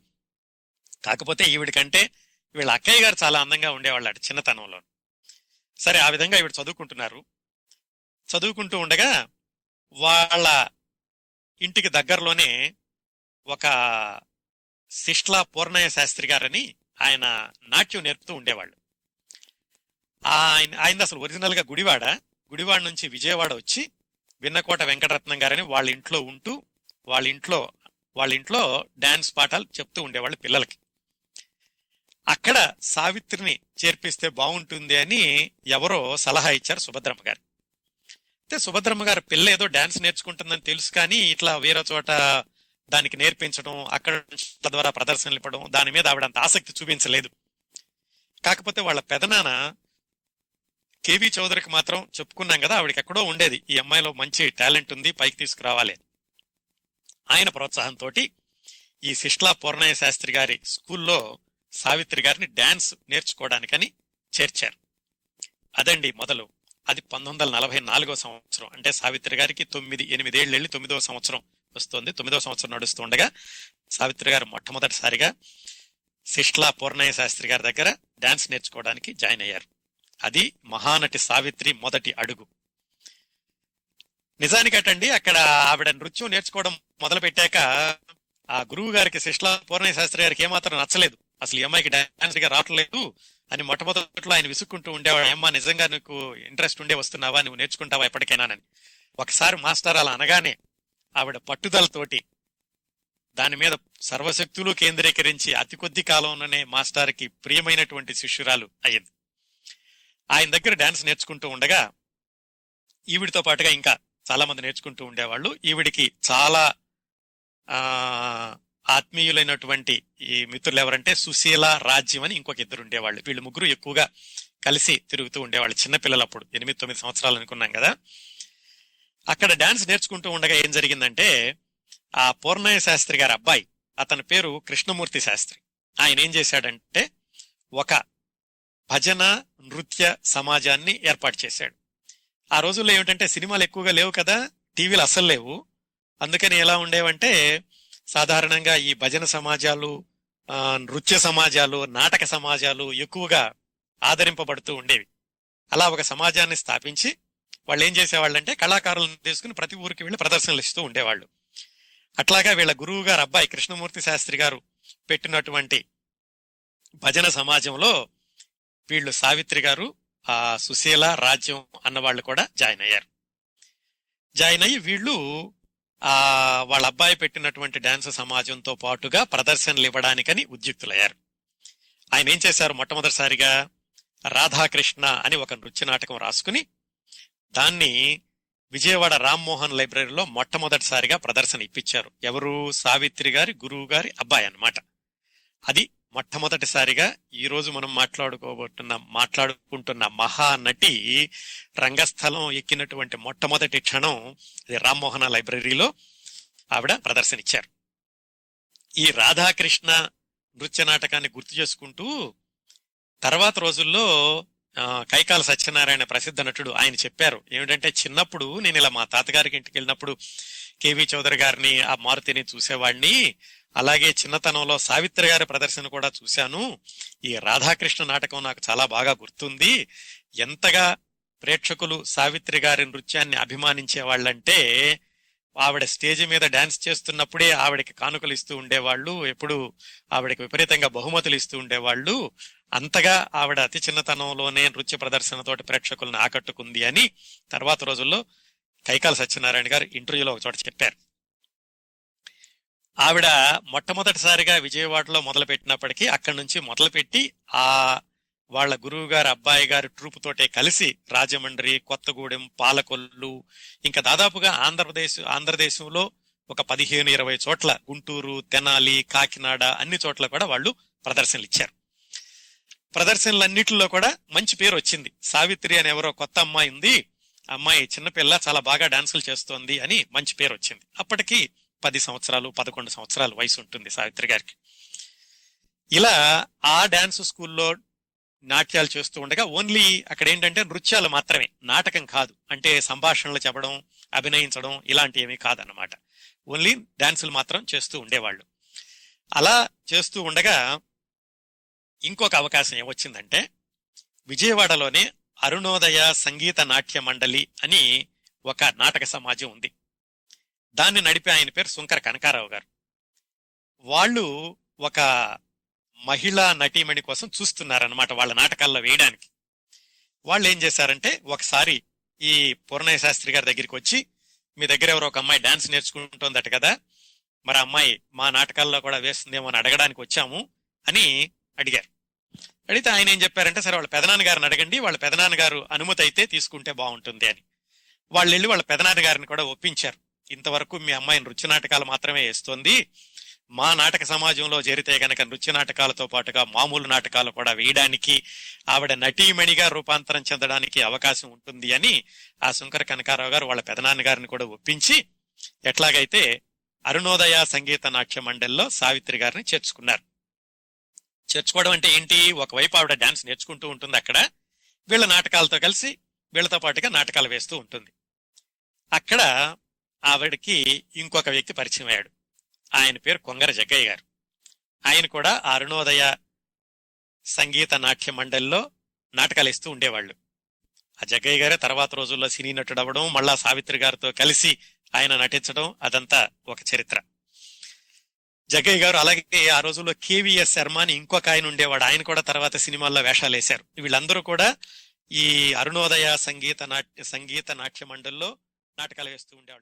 కాకపోతే ఈవిడికంటే వీళ్ళ అక్కయ్య గారు చాలా అందంగా ఉండేవాళ్ళట చిన్నతనంలో. సరే ఆ విధంగా ఈవిడ చదువుకుంటున్నారు. చదువుకుంటూ ఉండగా వాళ్ళ ఇంటికి దగ్గరలోనే ఒక శిష్లా పూర్ణయ్య శాస్త్రి గారని ఆయన నాట్యం నేర్పుతూ ఉండేవాళ్ళు. ఆయన ఆయన అసలు ఒరిజినల్గా గుడివాడ గుడివాడ నుంచి విజయవాడ వచ్చి విన్నకోట వెంకటరత్నం గారని వాళ్ళ ఇంట్లో ఉంటూ వాళ్ళ ఇంట్లో వాళ్ళ ఇంట్లో డాన్స్ పాఠాలు చెప్తూ ఉండేవాళ్ళు పిల్లలకి. అక్కడ సావిత్రిని చేర్పిస్తే బాగుంటుంది అని ఎవరో సలహా ఇచ్చారు సుభద్రమ్మ గారు. అయితే సుభద్రమ్మ గారు పిల్ల ఏదో డాన్స్ నేర్చుకుంటుందని తెలుసు కానీ ఇట్లా వేరే చోట దానికి నేర్పించడం అక్కడ ద్వారా ప్రదర్శనలు ఇవ్వడం దాని మీద ఆవిడ అంత ఆసక్తి చూపించలేదు. కాకపోతే వాళ్ళ పెదనాన్న కేవి చౌదరికి మాత్రం చెప్పుకున్నాం కదా ఆవిడకి ఎక్కడో ఉండేది. ఈ అమ్మాయిలో మంచి టాలెంట్ ఉంది పైకి తీసుకురావాలి. ఆయన ప్రోత్సాహంతో ఈ శిష్లా పూర్ణయ్య శాస్త్రి గారి స్కూల్లో సావిత్రి గారిని డాన్స్ నేర్చుకోవడానికని చేర్చారు. అదండి మొదలు. అది పంతొమ్మిది వందల నలభై నాలుగో సంవత్సరం. అంటే సావిత్రి గారికి తొమ్మిది ఎనిమిదేళ్ళు వెళ్ళి తొమ్మిదో సంవత్సరం. వస్తుంది. తొమ్మిదవ సంవత్సరం నడుస్తుండగా సావిత్రి గారు మొట్టమొదటిసారిగా శిష్లా పూర్ణయ్య శాస్త్రి గారి దగ్గర డాన్స్ నేర్చుకోవడానికి జాయిన్ అయ్యారు. అది మహానటి సావిత్రి మొదటి అడుగు. నిజానికటండి అక్కడ ఆవిడ నృత్యం నేర్చుకోవడం మొదలు పెట్టాక ఆ గురువు గారికి శిష్లా పూర్ణయ్య శాస్త్రి గారికి ఏమాత్రం నచ్చలేదు. అసలు ఈ అమ్మాయికి డాన్స్గా రావట్లేదు అని మొట్టమొదటిలో ఆయన విసుక్కుంటూ ఉండేవాడు. అమ్మ నిజంగా నీకు ఇంట్రెస్ట్ ఉండే వస్తున్నావా? నువ్వు నేర్చుకుంటావా ఎప్పటికైనానని. ఒకసారి మాస్టర్ అలా అనగానే ఆవిడ పట్టుదలతోటి దాని మీద సర్వశక్తులు కేంద్రీకరించి అతి కొద్ది కాలంలోనే మాస్టర్కి ప్రియమైనటువంటి శిష్యురాలు అయ్యింది. ఆయన దగ్గర డాన్స్ నేర్చుకుంటూ ఉండగా ఈవిడితో పాటుగా ఇంకా చాలా మంది నేర్చుకుంటూ ఉండేవాళ్ళు. ఈవిడికి చాలా ఆత్మీయులైనటువంటి ఈ మిత్రులు ఎవరంటే సుశీల రాజ్యం అని ఇంకొక ఇద్దరు ఉండేవాళ్ళు. వీళ్ళు ముగ్గురు ఎక్కువగా కలిసి తిరుగుతూ ఉండేవాళ్ళు. చిన్నపిల్లలప్పుడు ఎనిమిది తొమ్మిది సంవత్సరాలు అనుకున్నాం కదా. అక్కడ డాన్స్ నేర్చుకుంటూ ఉండగా ఏం జరిగిందంటే ఆ పూర్ణయ్య శాస్త్రి గారి అబ్బాయి అతని పేరు కృష్ణమూర్తి శాస్త్రి. ఆయన ఏం చేశాడంటే ఒక భజన నృత్య సమాజాన్ని ఏర్పాటు చేశాడు. ఆ రోజుల్లో ఏమిటంటే సినిమాలు ఎక్కువగా లేవు కదా టీవీలు అస్సలు లేవు. అందుకని ఎలా ఉండేవంటే సాధారణంగా ఈ భజన సమాజాలు నృత్య సమాజాలు నాటక సమాజాలు ఎక్కువగా ఆదరింపబడుతూ ఉండేవి. అలా ఒక సమాజాన్ని స్థాపించి వాళ్ళు ఏం చేసేవాళ్ళంటే కళాకారులను తీసుకుని ప్రతి ఊరికి వెళ్ళి ప్రదర్శనలు ఇస్తూ ఉండేవాళ్ళు. అట్లాగా వీళ్ళ గురువు గారు అబ్బాయి కృష్ణమూర్తి శాస్త్రి గారు పెట్టినటువంటి భజన సమాజంలో వీళ్ళు సావిత్రి గారు ఆ సుశీల రాజ్యం అన్న వాళ్ళు కూడా జాయిన్ అయ్యారు. జాయిన్ అయ్యి వీళ్ళు ఆ వాళ్ళ అబ్బాయి పెట్టినటువంటి డాన్స్ సమాజంతో పాటుగా ప్రదర్శనలు ఇవ్వడానికని ఉద్యుక్తులయ్యారు. ఆయన ఏం చేశారు? మొట్టమొదటిసారిగా రాధాకృష్ణ అని ఒక నృత్య నాటకం రాసుకుని దాన్ని విజయవాడ రామ్మోహన్ లైబ్రరీలో మొట్టమొదటిసారిగా ప్రదర్శన ఇప్పించారు. ఎవరు? సావిత్రి గారి గురువు గారి అబ్బాయి అన్నమాట. అది మొట్టమొదటిసారిగా ఈరోజు మనం మాట్లాడుకోబోతున్న మాట్లాడుకుంటున్న మహానటి రంగస్థలం ఎక్కినటువంటి మొట్టమొదటి క్షణం అది రామ్మోహన లైబ్రరీలో ఆవిడ ప్రదర్శన ఇచ్చారు. ఈ రాధాకృష్ణ నృత్య నాటకాన్ని గుర్తు చేసుకుంటూ తర్వాత రోజుల్లో కైకాల సత్యనారాయణ ప్రసిద్ధ నటుడు. ఆయన చెప్పారు ఏమిటంటే చిన్నప్పుడు నేను ఇలా మా తాతగారికి ఇంటికి వెళ్ళినప్పుడు కేవి చౌదరి గారిని ఆ మారుతిని చూసేవాడిని. అలాగే చిన్నతనంలో సావిత్రి గారి ప్రదర్శన కూడా చూశాను. ఈ రాధాకృష్ణ నాటకం నాకు చాలా బాగా గుర్తుంది. ఎంతగా ప్రేక్షకులు సావిత్రి గారి నృత్యాన్ని అభిమానించే వాళ్ళంటే ఆవిడ స్టేజ్ మీద డాన్స్ చేస్తున్నప్పుడే ఆవిడకి కానుకలు ఇస్తూ ఉండేవాళ్ళు ఎప్పుడు ఆవిడకి విపరీతంగా బహుమతులు ఇస్తూ ఉండేవాళ్ళు. అంతగా ఆవిడ అతి చిన్నతనంలోనే నృత్య ప్రదర్శనతోటి ప్రేక్షకులను ఆకట్టుకుంది అని తర్వాత రోజుల్లో కైకాల సత్యనారాయణ గారు ఇంటర్వ్యూలో ఒక చోట చెప్పారు. ఆవిడ మొట్టమొదటిసారిగా విజయవాడలో మొదలుపెట్టినప్పటికీ అక్కడి నుంచి మొదలుపెట్టి ఆ వాళ్ళ గురువు గారు అబ్బాయి గారు ట్రూప్ తోటే కలిసి రాజమండ్రి కొత్తగూడెం పాలకొల్లు ఇంకా దాదాపుగా ఆంధ్రప్రదేశ్ ఆంధ్రదేశంలో ఒక పదిహేను ఇరవై చోట్ల గుంటూరు తెనాలి కాకినాడ అన్ని చోట్ల కూడా వాళ్ళు ప్రదర్శనలు ఇచ్చారు. ప్రదర్శనలన్నిటిలో కూడా మంచి పేరు వచ్చింది. సావిత్రి అని ఎవరో కొత్త అమ్మాయి ఉంది. అమ్మాయి చిన్నపిల్ల చాలా బాగా డాన్సులు చేస్తోంది అని మంచి పేరు వచ్చింది. అప్పటికి పది సంవత్సరాలు పదకొండు సంవత్సరాలు వయసు ఉంటుంది సావిత్రి గారికి. ఇలా ఆ డాన్స్ స్కూల్లో నాట్యాలు చేస్తూ ఉండగా ఓన్లీ అక్కడ ఏంటంటే నృత్యాలు మాత్రమే నాటకం కాదు. అంటే సంభాషణలు చెప్పడం అభినయించడం ఇలాంటివి ఏమీ కాదన్నమాట. ఓన్లీ డాన్సులు మాత్రం చేస్తూ ఉండేవాళ్ళు. అలా చేస్తూ ఉండగా ఇంకొక అవకాశం ఏమొచ్చిందంటే విజయవాడలోనే అరుణోదయ సంగీత నాట్య మండలి అని ఒక నాటక సమాజం ఉంది. దాన్ని నడిపే ఆయన పేరు శుంకర కనకారావు గారు. వాళ్ళు ఒక మహిళా నటీమణి కోసం చూస్తున్నారన్నమాట వాళ్ళ నాటకాల్లో వేయడానికి. వాళ్ళు ఏం చేశారంటే ఒకసారి ఈ పూర్ణయ్య శాస్త్రి గారి దగ్గరికి వచ్చి మీ దగ్గర ఎవరో ఒక అమ్మాయి డాన్స్ నేర్చుకుంటోందట కదా మరి అమ్మాయి మా నాటకాల్లో కూడా వేస్తుందేమో అని అడగడానికి వచ్చాము అని అడిగారు. అడిగితే ఆయన ఏం చెప్పారంటే సరే వాళ్ళ పెదనాన్నగారిని అడగండి వాళ్ళ పెదనాన్నగారు అనుమతి అయితే తీసుకుంటే బాగుంటుంది అని. వాళ్ళు వెళ్ళి వాళ్ళ పెదనాన్న గారిని కూడా ఒప్పించారు. ఇంతవరకు మీ అమ్మాయిని రుచి నాటకాలు మాత్రమే వేస్తోంది మా నాటక సమాజంలో చేరితే గనక నృత్య నాటకాలతో పాటుగా మామూలు నాటకాలు కూడా వేయడానికి ఆవిడ నటీమణిగా రూపాంతరం చెందడానికి అవకాశం ఉంటుంది అని ఆ శంకర కనకారావు గారు వాళ్ళ పెదనాన్న గారిని కూడా ఒప్పించి ఎట్లాగైతే అరుణోదయ సంగీత నాట్య మండలిలో సావిత్రి గారిని చేర్చుకున్నారు. చేర్చుకోవడం అంటే ఏంటి? ఒకవైపు ఆవిడ డాన్స్ నేర్చుకుంటూ ఉంటుంది అక్కడ వీళ్ళ నాటకాలతో కలిసి వీళ్ళతో పాటుగా నాటకాలు వేస్తూ ఉంటుంది. అక్కడ ఆవిడకి ఇంకొక వ్యక్తి పరిచయం అయ్యాడు. ఆయన పేరు కొంగర జగ్గయ్య గారు. ఆయన కూడా అరుణోదయ సంగీత నాట్య మండలిలో నాటకాలు ఇస్తూ ఉండేవాళ్ళు. ఆ జగ్గయ్య గారే తర్వాత రోజుల్లో సినీ నటుడు అవ్వడం మళ్ళా సావిత్రి గారితో కలిసి ఆయన నటించడం అదంతా ఒక చరిత్ర. జగ్గయ్య గారు అలాగే ఆ రోజుల్లో కేవీఎస్ శర్మ అని ఇంకొక ఆయన ఉండేవాడు. ఆయన కూడా తర్వాత సినిమాల్లో వేషాలు వేశారు. వీళ్ళందరూ కూడా ఈ అరుణోదయ సంగీత నాట్య సంగీత నాట్య మండలిలో నాటకాలు వేస్తూ ఉండేవాళ్ళు.